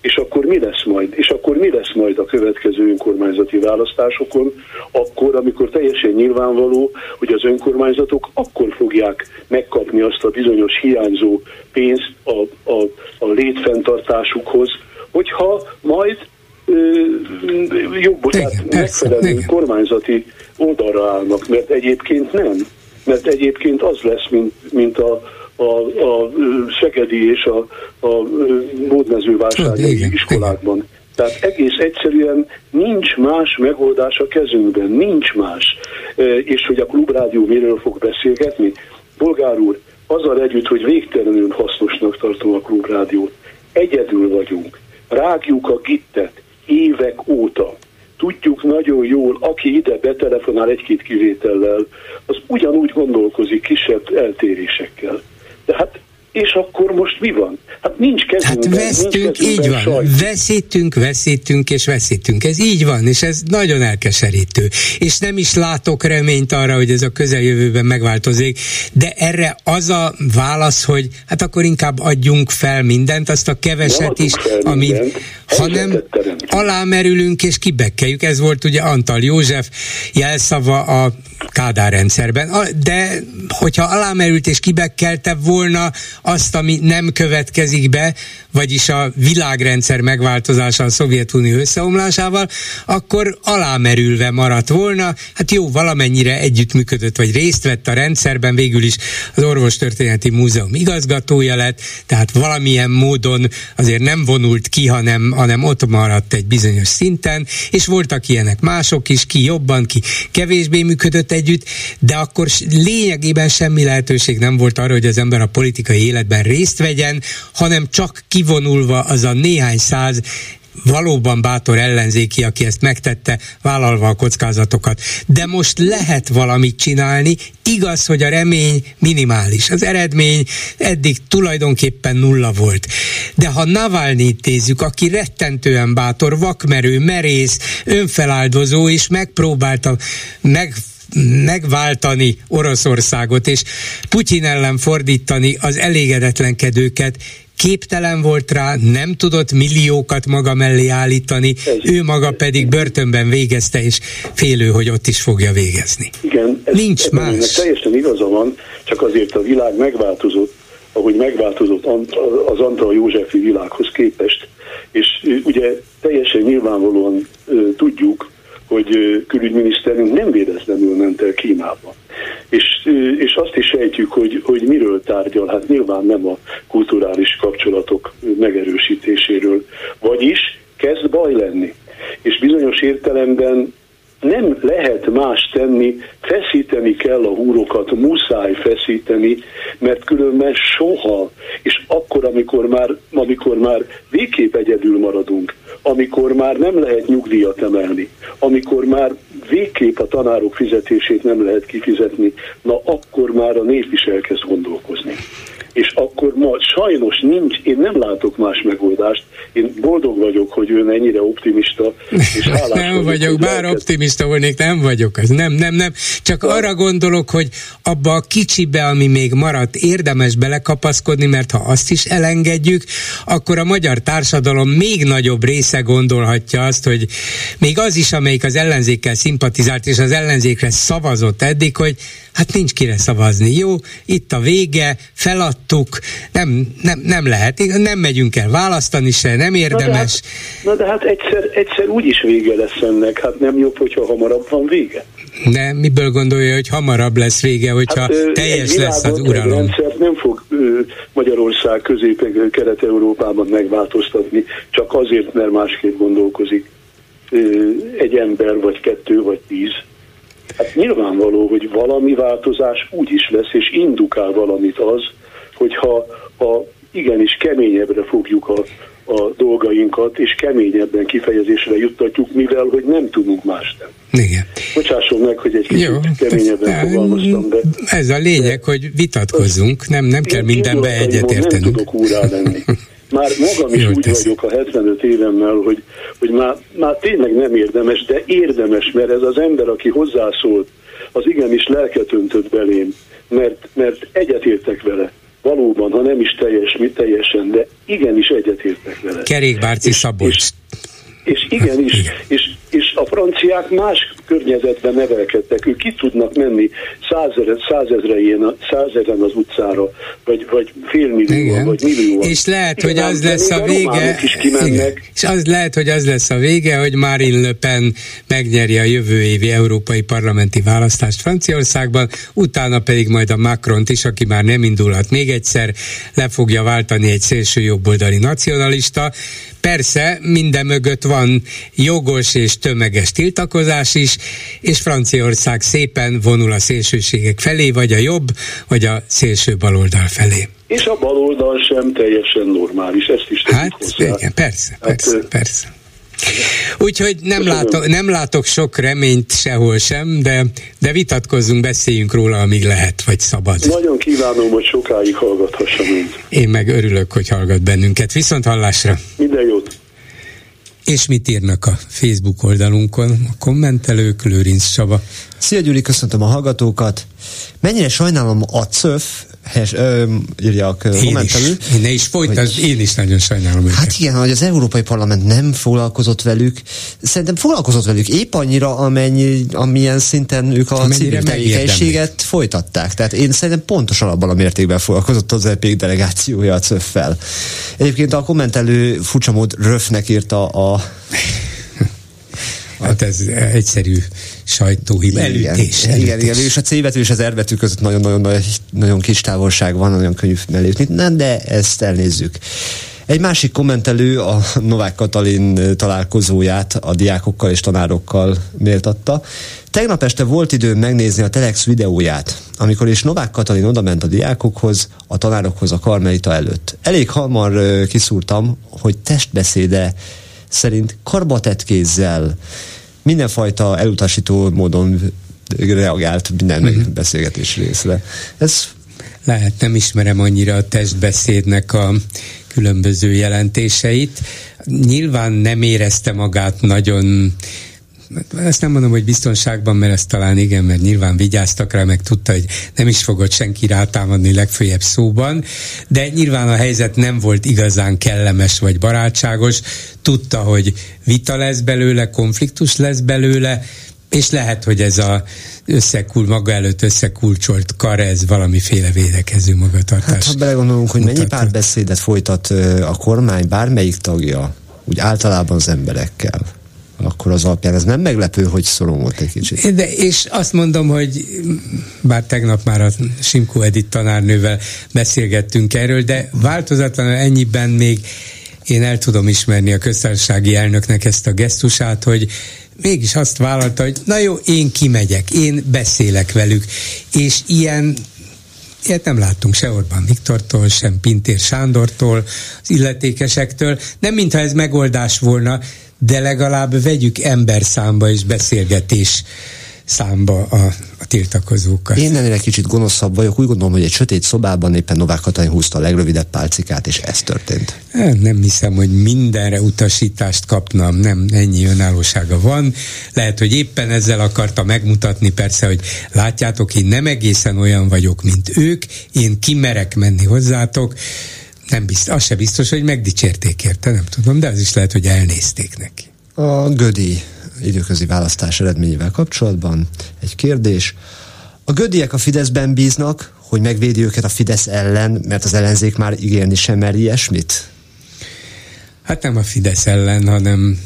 és akkor mi lesz majd? És akkor mi lesz majd a következő önkormányzati választásokon? Akkor, amikor teljesen nyilvánvaló, hogy az önkormányzatok akkor fogják megkapni azt a bizonyos hiányzó pénzt a, a, a létfenntartásukhoz, hogyha majd jobb, tehát megfelelő kormányzati oldalra állnak, mert egyébként nem. Mert egyébként az lesz, mint, mint a, a, a Szegedi és a, a módmezővásárhelyi iskolákban. Tehát egész egyszerűen nincs más megoldás a kezünkben, nincs más. És hogy a klubrádió miről fog beszélgetni? Bolgár úr, azzal együtt, hogy végtelenül hasznosnak tartom a klubrádiót, egyedül vagyunk. Rágjuk a gittet évek óta. Tudjuk nagyon jól, aki ide betelefonál egy-két kivétellel, az ugyanúgy gondolkozik kisebb eltérésekkel. De hát és akkor most mi van? Hát nincs kezünkben. Hát vesztünk, nincs így van. Sajt. Veszítünk, veszítünk és veszítünk. Ez így van, és ez nagyon elkeserítő. És nem is látok reményt arra, hogy ez a közeljövőben megváltozik, de erre az a válasz, hogy hát akkor inkább adjunk fel mindent, azt a keveset is, ami, hanem alámerülünk és kibekkeljük. Ez volt ugye Antal József jelszava a Kádár rendszerben. De hogyha alámerült és kibekkelte volna azt, ami nem következik be, vagyis a világrendszer megváltozása a Szovjetunió összeomlásával, akkor alámerülve maradt volna. Hát jó, valamennyire együttműködött, vagy részt vett a rendszerben, végül is az Orvostörténeti Múzeum igazgatója lett, tehát valamilyen módon azért nem vonult ki, hanem, hanem ott maradt egy bizonyos szinten, és voltak ilyenek mások is, ki jobban, ki kevésbé működött együtt, de akkor lényegében semmi lehetőség nem volt arra, hogy az ember a politikai életben részt vegyen, hanem csak kivonulva az a néhány száz valóban bátor ellenzéki, aki ezt megtette, vállalva a kockázatokat. De most lehet valamit csinálni, igaz, hogy a remény minimális. Az eredmény eddig tulajdonképpen nulla volt. De ha Navalnyi tézzük, aki rettentően bátor, vakmerő, merész, önfeláldozó, és megpróbálta meg megváltani Oroszországot, és Putyin ellen fordítani az elégedetlenkedőket, képtelen volt rá, nem tudott milliókat maga mellé állítani, ő maga pedig börtönben végezte, és félő, hogy ott is fogja végezni. Igen, ez, Nincs más. Teljesen igaza van, csak azért a világ megváltozott, ahogy megváltozott az Antal Józsefi világhoz képest. És ugye teljesen nyilvánvalóan tudjuk, hogy külügyminiszterünk nem véletlenül ment el Kínába. És, és azt is sejtjük, hogy, hogy miről tárgyal, hát nyilván nem a kulturális kapcsolatok megerősítéséről, vagyis kezd baj lenni. És bizonyos értelemben nem lehet más tenni, feszíteni kell a húrokat, muszáj feszíteni, mert különben soha, és akkor, amikor már, amikor már végképp egyedül maradunk, amikor már nem lehet nyugdíjat emelni, amikor már végképp a tanárok fizetését nem lehet kifizetni, na akkor már a nép is elkezd gondolkozni. És akkor ma sajnos nincs, én nem látok más megoldást. Én boldog vagyok, hogy ön ennyire optimista, és Nem vagyok, vagyok bár lelked... optimista volnék, nem vagyok, az nem, nem, nem. Csak ha. arra gondolok, hogy abba a kicsibe, ami még maradt, érdemes belekapaszkodni, mert ha azt is elengedjük, akkor a magyar társadalom még nagyobb része gondolhatja azt, hogy még az is, amelyik az ellenzékkel szimpatizált, és az ellenzékre szavazott eddig, hogy hát nincs kire szavazni. Jó, itt a vége, feladtuk, nem, nem, nem lehet, nem megyünk el választani se, nem érdemes. Na de hát, na de hát egyszer, egyszer úgyis vége lesz ennek, hát nem jobb, hogyha hamarabb van vége. De miből gondolja, hogy hamarabb lesz vége, hogyha hát, teljes lesz az uralom? Egy nem fog Magyarország közép-kelet-európában megváltoztatni, csak azért, mert másképp gondolkozik egy ember, vagy kettő, vagy tíz. Hát nyilvánvaló, hogy valami változás úgy is lesz, és indukál valamit az, hogyha ha igenis keményebbre fogjuk a, a dolgainkat, és keményebben kifejezésre juttatjuk, mivel hogy nem tudunk más tenni. Igen. Bocsásson meg, hogy egy kicsit Jó, keményebben ez, fogalmaztam, de... Ez a lényeg, de, hogy vitatkozzunk, nem, nem kell mindenbe egyetértenünk. Nem tudok úrá lenni. Már magam is Jó, úgy tesz. vagyok a 75 évemmel, hogy, hogy már, már tényleg nem érdemes, de érdemes, mert ez az ember, aki hozzászólt, az igenis lelket öntött belém, mert, mert egyetértek vele. Valóban, ha nem is teljes, mi teljesen, de igenis egyetértek vele. Kerékbárci Szabolcs. És, és igenis, és, és a franciák más környezetben nevelkedtek, ők ki tudnak menni százezren, százezren, százezren az utcára, vagy, vagy félmillió, vagy millió. És lehet, igen, hogy az lesz a vége, is igen, és az lehet, hogy az lesz a vége, hogy Marine Le Pen megnyeri a jövő évi európai parlamenti választást Franciaországban, utána pedig majd a Macron is, aki már nem indulhat még egyszer, le fogja váltani egy szélső jobboldali nacionalista, Persze, minden mögött van jogos és tömeges tiltakozás is, és Franciaország szépen vonul a szélsőségek felé, vagy a jobb, vagy a szélső baloldal felé. És a baloldal sem teljesen normális, ezt is Hát hozzá. igen, persze, persze, hát, persze. Úgyhogy nem látok, nem látok sok reményt sehol sem, de, de vitatkozzunk, beszéljünk róla, amíg lehet, vagy szabad. Nagyon kívánom, hogy sokáig hallgathassam önt. Én meg örülök, hogy hallgat bennünket. Viszont hallásra! Minden jót! És mit írnak a Facebook oldalunkon a kommentelők, Lőrinc Csaba? Szia Gyuri, köszöntöm a hallgatókat! Mennyire sajnálom a CÖF hes, ö, írja a kommentelő. Én, ne is folytasd, hogy, én is nagyon sajnálom őket. Hát igen, hogy az Európai Parlament nem foglalkozott velük, szerintem foglalkozott velük épp annyira, amennyi, amilyen szinten ők a Amennyire civil tevékenységet folytatták. Tehát én szerintem pontosan abban a mértékben foglalkozott az EP delegációja a CÖF-fel. Egyébként a kommentelő furcsa mód röfnek írta a Hát ez egyszerű sajtóhiba, elütés. Igen, igen, igen, és a C betű és az R betű között nagyon-nagyon nagyon kis távolság van, nagyon könnyű mellé jutni, de ezt elnézzük. Egy másik kommentelő a Novák Katalin találkozóját a diákokkal és tanárokkal méltatta. Tegnap este volt időm megnézni a Telex videóját, amikor is Novák Katalin odament a diákokhoz, a tanárokhoz a karmelita előtt. Elég hamar kiszúrtam, hogy testbeszéde szerint karbatett kézzel mindenfajta elutasító módon reagált minden mm-hmm. beszélgetés részre. Ez lehet, nem ismerem annyira a testbeszédnek a különböző jelentéseit. Nyilván nem érezte magát nagyon ezt nem mondom, hogy biztonságban, mert ezt talán igen, mert nyilván vigyáztak rá, meg tudta, hogy nem is fogott senki rátámadni legfőjebb szóban, de nyilván a helyzet nem volt igazán kellemes vagy barátságos, tudta, hogy vita lesz belőle, konfliktus lesz belőle, és lehet, hogy ez a összekul, maga előtt összekulcsolt kar, ez valamiféle védekező magatartás. Hát, ha belegondolunk, hogy mennyi párbeszédet folytat a kormány bármelyik tagja, úgy általában az emberekkel akkor az alapján ez nem meglepő, hogy szorongott egy kicsit. De, és azt mondom, hogy bár tegnap már a Simko Edith tanárnővel beszélgettünk erről, de változatlanul ennyiben még én el tudom ismerni a köztársasági elnöknek ezt a gesztusát, hogy mégis azt vállalta, hogy na jó, én kimegyek, én beszélek velük, és ilyen Ilyet nem láttunk se Orbán Viktortól, sem Pintér Sándortól, az illetékesektől. Nem mintha ez megoldás volna, de legalább vegyük ember számba és beszélgetés számba a, a tiltakozókat. Én ennél egy kicsit gonoszabb vagyok. Úgy gondolom, hogy egy sötét szobában éppen Novák Katalin húzta a legrövidebb pálcikát, és ez történt. Nem hiszem, hogy mindenre utasítást kapnam. Nem, ennyi önállósága van. Lehet, hogy éppen ezzel akarta megmutatni persze, hogy látjátok, én nem egészen olyan vagyok, mint ők, én kimerek menni hozzátok, nem biztos, az se biztos, hogy megdicsérték érte, nem tudom, de az is lehet, hogy elnézték neki. A Gödi időközi választás eredményével kapcsolatban egy kérdés. A Gödiek a Fideszben bíznak, hogy megvédi őket a Fidesz ellen, mert az ellenzék már ígérni sem mer ilyesmit? Hát nem a Fidesz ellen, hanem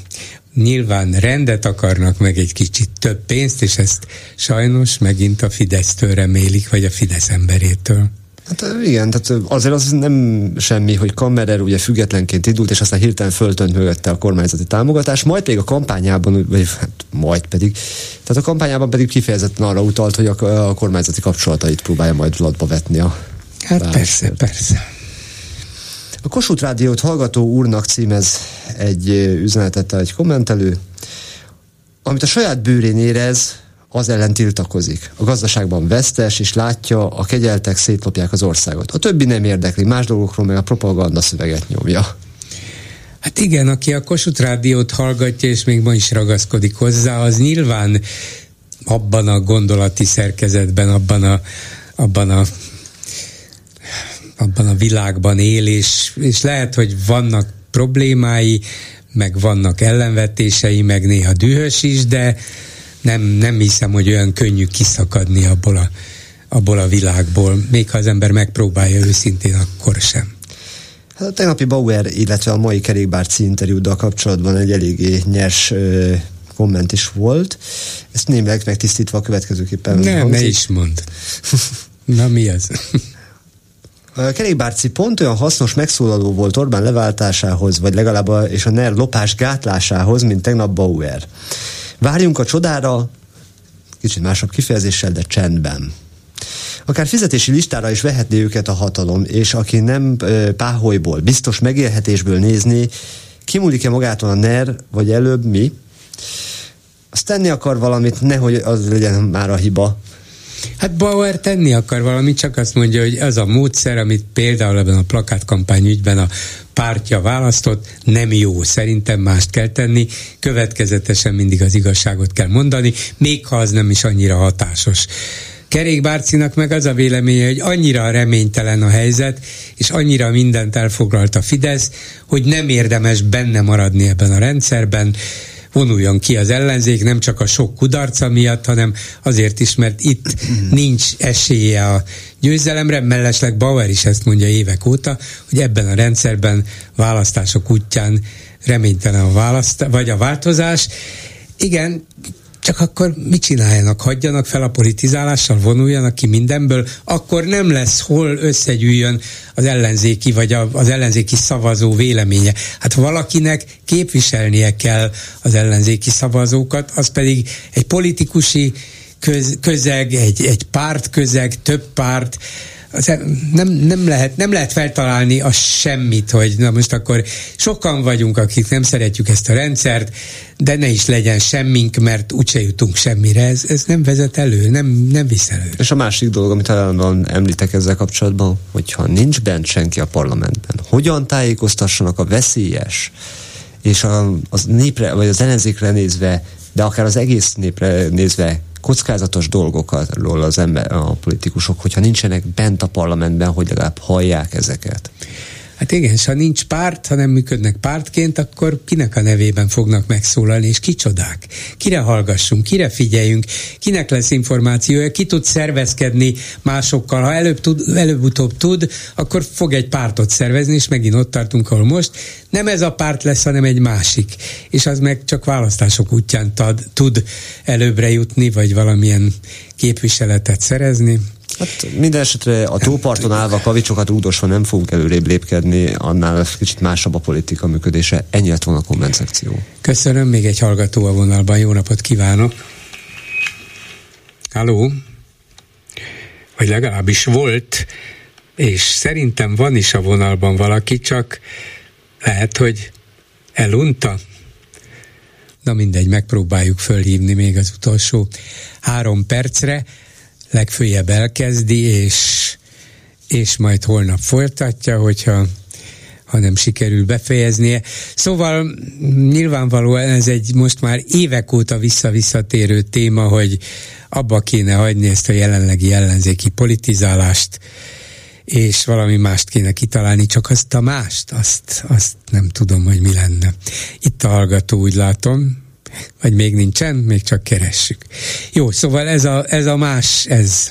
nyilván rendet akarnak, meg egy kicsit több pénzt, és ezt sajnos megint a Fidesztől remélik, vagy a Fidesz emberétől. Hát igen, tehát azért az nem semmi, hogy Kammerer ugye függetlenként indult, és aztán hirtelen föltönt mögötte a kormányzati támogatás, majd pedig a kampányában, vagy hát majd pedig, tehát a kampányában pedig kifejezetten arra utalt, hogy a, a kormányzati kapcsolatait próbálja majd latba vetni a Hát válaszért. persze, persze. A Kossuth Rádiót hallgató úrnak címez egy üzenetet egy kommentelő, amit a saját bőrén érez, az ellen tiltakozik. A gazdaságban vesztes, és látja, a kegyeltek szétlopják az országot. A többi nem érdekli, más dolgokról meg a propaganda szöveget nyomja. Hát igen, aki a Kossuth Rádiót hallgatja, és még ma is ragaszkodik hozzá, az nyilván abban a gondolati szerkezetben, abban a, abban a abban a világban él, és, és lehet, hogy vannak problémái, meg vannak ellenvetései, meg néha dühös is, de, nem, nem hiszem, hogy olyan könnyű kiszakadni abból a, abból a világból, még ha az ember megpróbálja őszintén, akkor sem. Hát a tegnapi Bauer, illetve a mai kerékbárci interjúddal kapcsolatban egy eléggé nyers ö, komment is volt. Ezt némileg megtisztítva a következőképpen Nem, hangzik. ne is mond. <laughs> Na mi az? A kerékbárci pont olyan hasznos megszólaló volt Orbán leváltásához, vagy legalább a, és a NER lopás gátlásához, mint tegnap Bauer. Várjunk a csodára, kicsit másabb kifejezéssel, de csendben. Akár fizetési listára is vehetné őket a hatalom, és aki nem páholyból, biztos megélhetésből nézni, kimúlik-e magától a NER, vagy előbb mi, azt tenni akar valamit, nehogy az legyen már a hiba, Hát Bauer tenni akar valamit, csak azt mondja, hogy az a módszer, amit például ebben a plakátkampány ügyben a pártja választott, nem jó. Szerintem mást kell tenni, következetesen mindig az igazságot kell mondani, még ha az nem is annyira hatásos. Kerékbárcinak meg az a véleménye, hogy annyira reménytelen a helyzet, és annyira mindent elfoglalt a Fidesz, hogy nem érdemes benne maradni ebben a rendszerben, vonuljon ki az ellenzék, nem csak a sok kudarca miatt, hanem azért is, mert itt nincs esélye a győzelemre, mellesleg Bauer is ezt mondja évek óta, hogy ebben a rendszerben választások útján reménytelen a választ, vagy a változás. Igen, csak akkor mit csináljanak? Hagyjanak fel a politizálással, vonuljanak ki mindenből, akkor nem lesz hol összegyűjjön az ellenzéki vagy az ellenzéki szavazó véleménye. Hát valakinek képviselnie kell az ellenzéki szavazókat, az pedig egy politikusi köz, közeg, egy, egy párt közeg, több párt, nem, nem, lehet, nem lehet feltalálni a semmit, hogy na most akkor sokan vagyunk, akik nem szeretjük ezt a rendszert, de ne is legyen semmink, mert úgyse jutunk semmire. Ez, ez nem vezet elő, nem, nem visz elő. És a másik dolog, amit állandóan említek ezzel kapcsolatban, hogyha nincs bent senki a parlamentben, hogyan tájékoztassanak a veszélyes és a, az népre, vagy az ellenzékre nézve, de akár az egész népre nézve kockázatos dolgokról az ember, a politikusok, hogyha nincsenek bent a parlamentben, hogy legalább hallják ezeket. Hát igen, és ha nincs párt, ha nem működnek pártként, akkor kinek a nevében fognak megszólalni, és kicsodák? Kire hallgassunk, kire figyeljünk, kinek lesz információja, ki tud szervezkedni másokkal. Ha előbb tud, előbb-utóbb tud, akkor fog egy pártot szervezni, és megint ott tartunk, ahol most. Nem ez a párt lesz, hanem egy másik. És az meg csak választások útján tad, tud előbbre jutni, vagy valamilyen képviseletet szerezni. Hát minden esetre a tóparton állva kavicsokat rúdosva nem fogunk előrébb lépkedni, annál kicsit másabb a politika működése. Ennyi lett volna a komment szekció. Köszönöm, még egy hallgató a vonalban. Jó napot kívánok! Halló? Vagy legalábbis volt, és szerintem van is a vonalban valaki, csak lehet, hogy elunta. Na mindegy, megpróbáljuk fölhívni még az utolsó három percre legfőjebb elkezdi, és, és majd holnap folytatja, hogyha ha nem sikerül befejeznie. Szóval nyilvánvalóan ez egy most már évek óta visszavisszatérő téma, hogy abba kéne hagyni ezt a jelenlegi ellenzéki politizálást, és valami mást kéne kitalálni, csak azt a mást, azt, azt nem tudom, hogy mi lenne. Itt a hallgató, úgy látom, vagy még nincsen, még csak keressük. Jó, szóval ez a, ez a más, ez,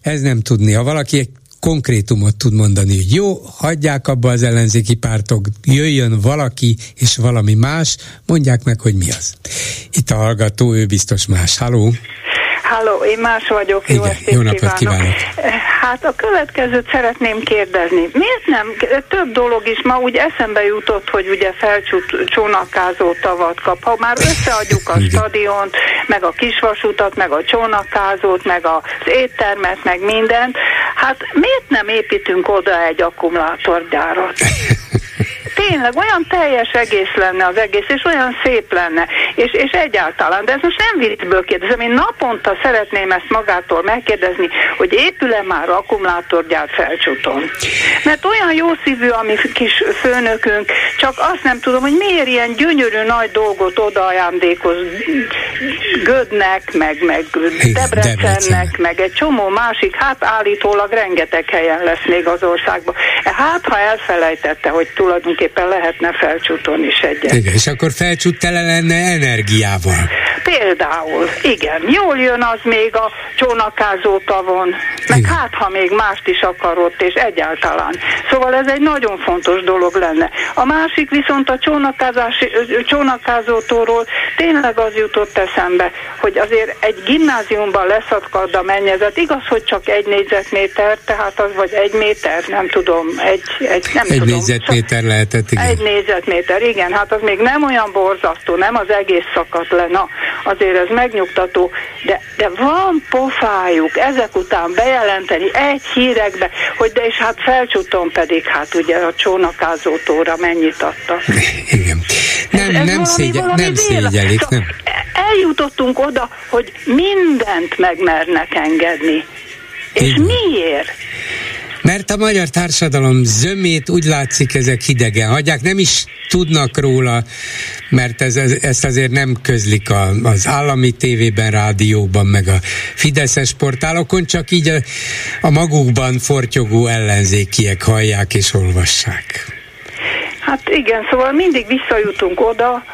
ez nem tudni. Ha valaki egy konkrétumot tud mondani, hogy jó, hagyják abba az ellenzéki pártok, jöjjön valaki és valami más, mondják meg, hogy mi az. Itt a hallgató, ő biztos más. Halló! Halló, én más vagyok. Jó, Igen, jó napot kívánok. kívánok. Hát a következőt szeretném kérdezni. Miért nem? Több dolog is ma úgy eszembe jutott, hogy ugye felcsút csónakázó tavat kap. Ha már összeadjuk a stadiont, meg a kisvasutat, meg a csónakázót, meg az éttermet, meg mindent, hát miért nem építünk oda egy akkumulátorgyárat? <laughs> tényleg olyan teljes egész lenne az egész, és olyan szép lenne, és, és egyáltalán, de ez most nem viccből kérdezem, én naponta szeretném ezt magától megkérdezni, hogy épül-e már akkumulátorgyár felcsúton. Mert olyan jó szívű a mi kis főnökünk, csak azt nem tudom, hogy miért ilyen gyönyörű nagy dolgot oda ajándékoz Gödnek, meg, meg Debrecennek, meg egy csomó másik, hát állítólag rengeteg helyen lesz még az országban. Hát, ha elfelejtette, hogy tulajdonképpen tulajdonképpen lehetne felcsúton is egyet. Igen, és akkor felcsút tele lenne energiával. Például, igen. Jól jön az még a csónakázó tavon, meg igen. hát, ha még mást is akarott, és egyáltalán. Szóval ez egy nagyon fontos dolog lenne. A másik viszont a csónakázótóról tényleg az jutott eszembe, hogy azért egy gimnáziumban leszakad a mennyezet. Igaz, hogy csak egy négyzetméter, tehát az vagy egy méter, nem tudom, egy, egy nem egy tudom. négyzetméter lehet négyzetméter, igen. Egy négyzetméter, igen, hát az még nem olyan borzasztó, nem az egész szakadt le, na, azért ez megnyugtató, de, de van pofájuk ezek után bejelenteni egy hírekbe, hogy de és hát felcsúton pedig, hát ugye a csónakázótóra mennyit adtak. Igen. Nem, ez, ez nem, szégye, nem szégyelik, nem. Eljutottunk oda, hogy mindent megmernek engedni. És Igen. miért? Mert a magyar társadalom zömét úgy látszik ezek hidegen hagyják, nem is tudnak róla, mert ez, ez, ezt azért nem közlik a, az állami tévében, rádióban, meg a fideszes portálokon, csak így a, a magukban fortyogó ellenzékiek hallják és olvassák. Hát igen, szóval mindig visszajutunk oda,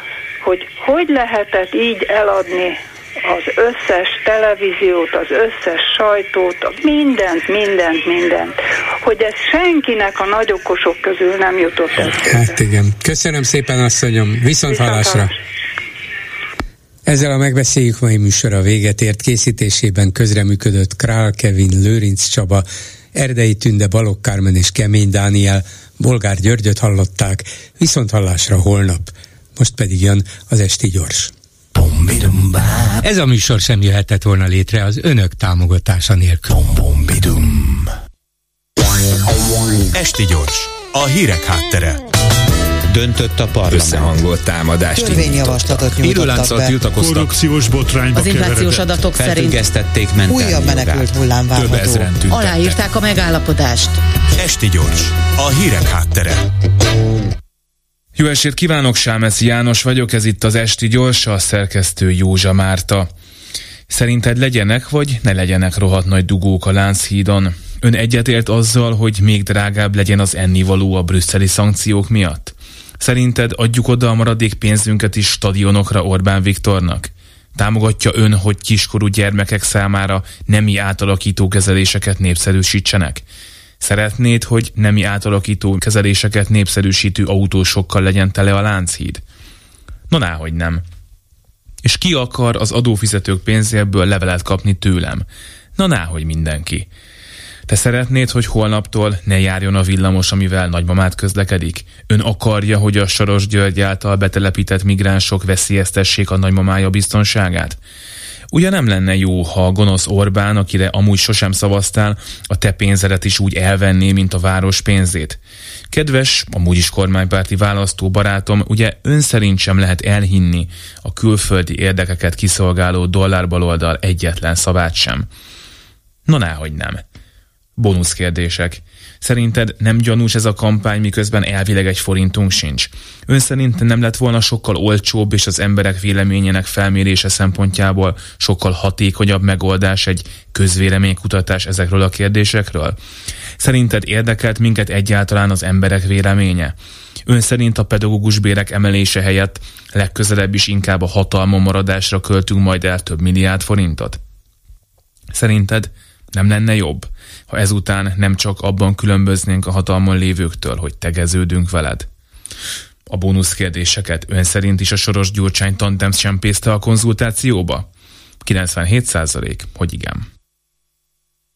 hogy hogy lehetett így eladni az összes televíziót, az összes sajtót, mindent, mindent, mindent, hogy ez senkinek a nagyokosok közül nem jutott eszébe. Hát igen. Köszönöm szépen, asszonyom. Viszont hallásra. Ezzel a megbeszéljük mai műsora véget ért készítésében közreműködött Král Kevin, Lőrinc Csaba, Erdei Tünde, Balogh Kármen és Kemény Dániel, Bolgár Györgyöt hallották, viszont hallásra holnap. Most pedig jön az Esti Gyors. Ez a műsor sem jöhetett volna létre az önök támogatása nélkül. Esti gyors, a hírek háttere. Döntött a parlament. Összehangolt támadást Törvényjavaslatot nyújtottak be. tiltakoztak. Korrupciós botrányba Az inflációs adatok szerint újabb menekült hullám várható. Aláírták a megállapodást. Esti gyors, a hírek háttere. Jó esét kívánok, Sámeszi János vagyok, ez itt az Esti Gyors, a szerkesztő Józsa Márta. Szerinted legyenek vagy ne legyenek rohadt nagy dugók a Lánchídon? Ön egyetért azzal, hogy még drágább legyen az ennivaló a brüsszeli szankciók miatt? Szerinted adjuk oda a maradék pénzünket is stadionokra Orbán Viktornak? Támogatja ön, hogy kiskorú gyermekek számára nemi átalakító kezeléseket népszerűsítsenek? Szeretnéd, hogy nemi átalakító kezeléseket népszerűsítő autósokkal legyen tele a Lánchíd? No, náhogy nem. És ki akar az adófizetők pénzéből levelet kapni tőlem? Na, náhogy mindenki. Te szeretnéd, hogy holnaptól ne járjon a villamos, amivel nagymamát közlekedik? Ön akarja, hogy a Soros György által betelepített migránsok veszélyeztessék a nagymamája biztonságát? Ugye nem lenne jó, ha a gonosz Orbán, akire amúgy sosem szavaztál, a te pénzedet is úgy elvenné, mint a város pénzét? Kedves, amúgy is kormánypárti választó barátom, ugye ön szerint sem lehet elhinni a külföldi érdekeket kiszolgáló dollárbaloldal egyetlen szavát sem. No, náhogy nem. Bónusz kérdések. Szerinted nem gyanús ez a kampány, miközben elvileg egy forintunk sincs? Ön szerint nem lett volna sokkal olcsóbb és az emberek véleményének felmérése szempontjából sokkal hatékonyabb megoldás egy közvéleménykutatás ezekről a kérdésekről? Szerinted érdekelt minket egyáltalán az emberek véleménye? Ön szerint a pedagógus bérek emelése helyett legközelebb is inkább a hatalma maradásra költünk majd el több milliárd forintot? Szerinted nem lenne jobb, ha ezután nem csak abban különböznénk a hatalmon lévőktől, hogy tegeződünk veled? A bónusz kérdéseket ön szerint is a Soros Gyurcsány tandem sem a konzultációba? 97 százalék, hogy igen.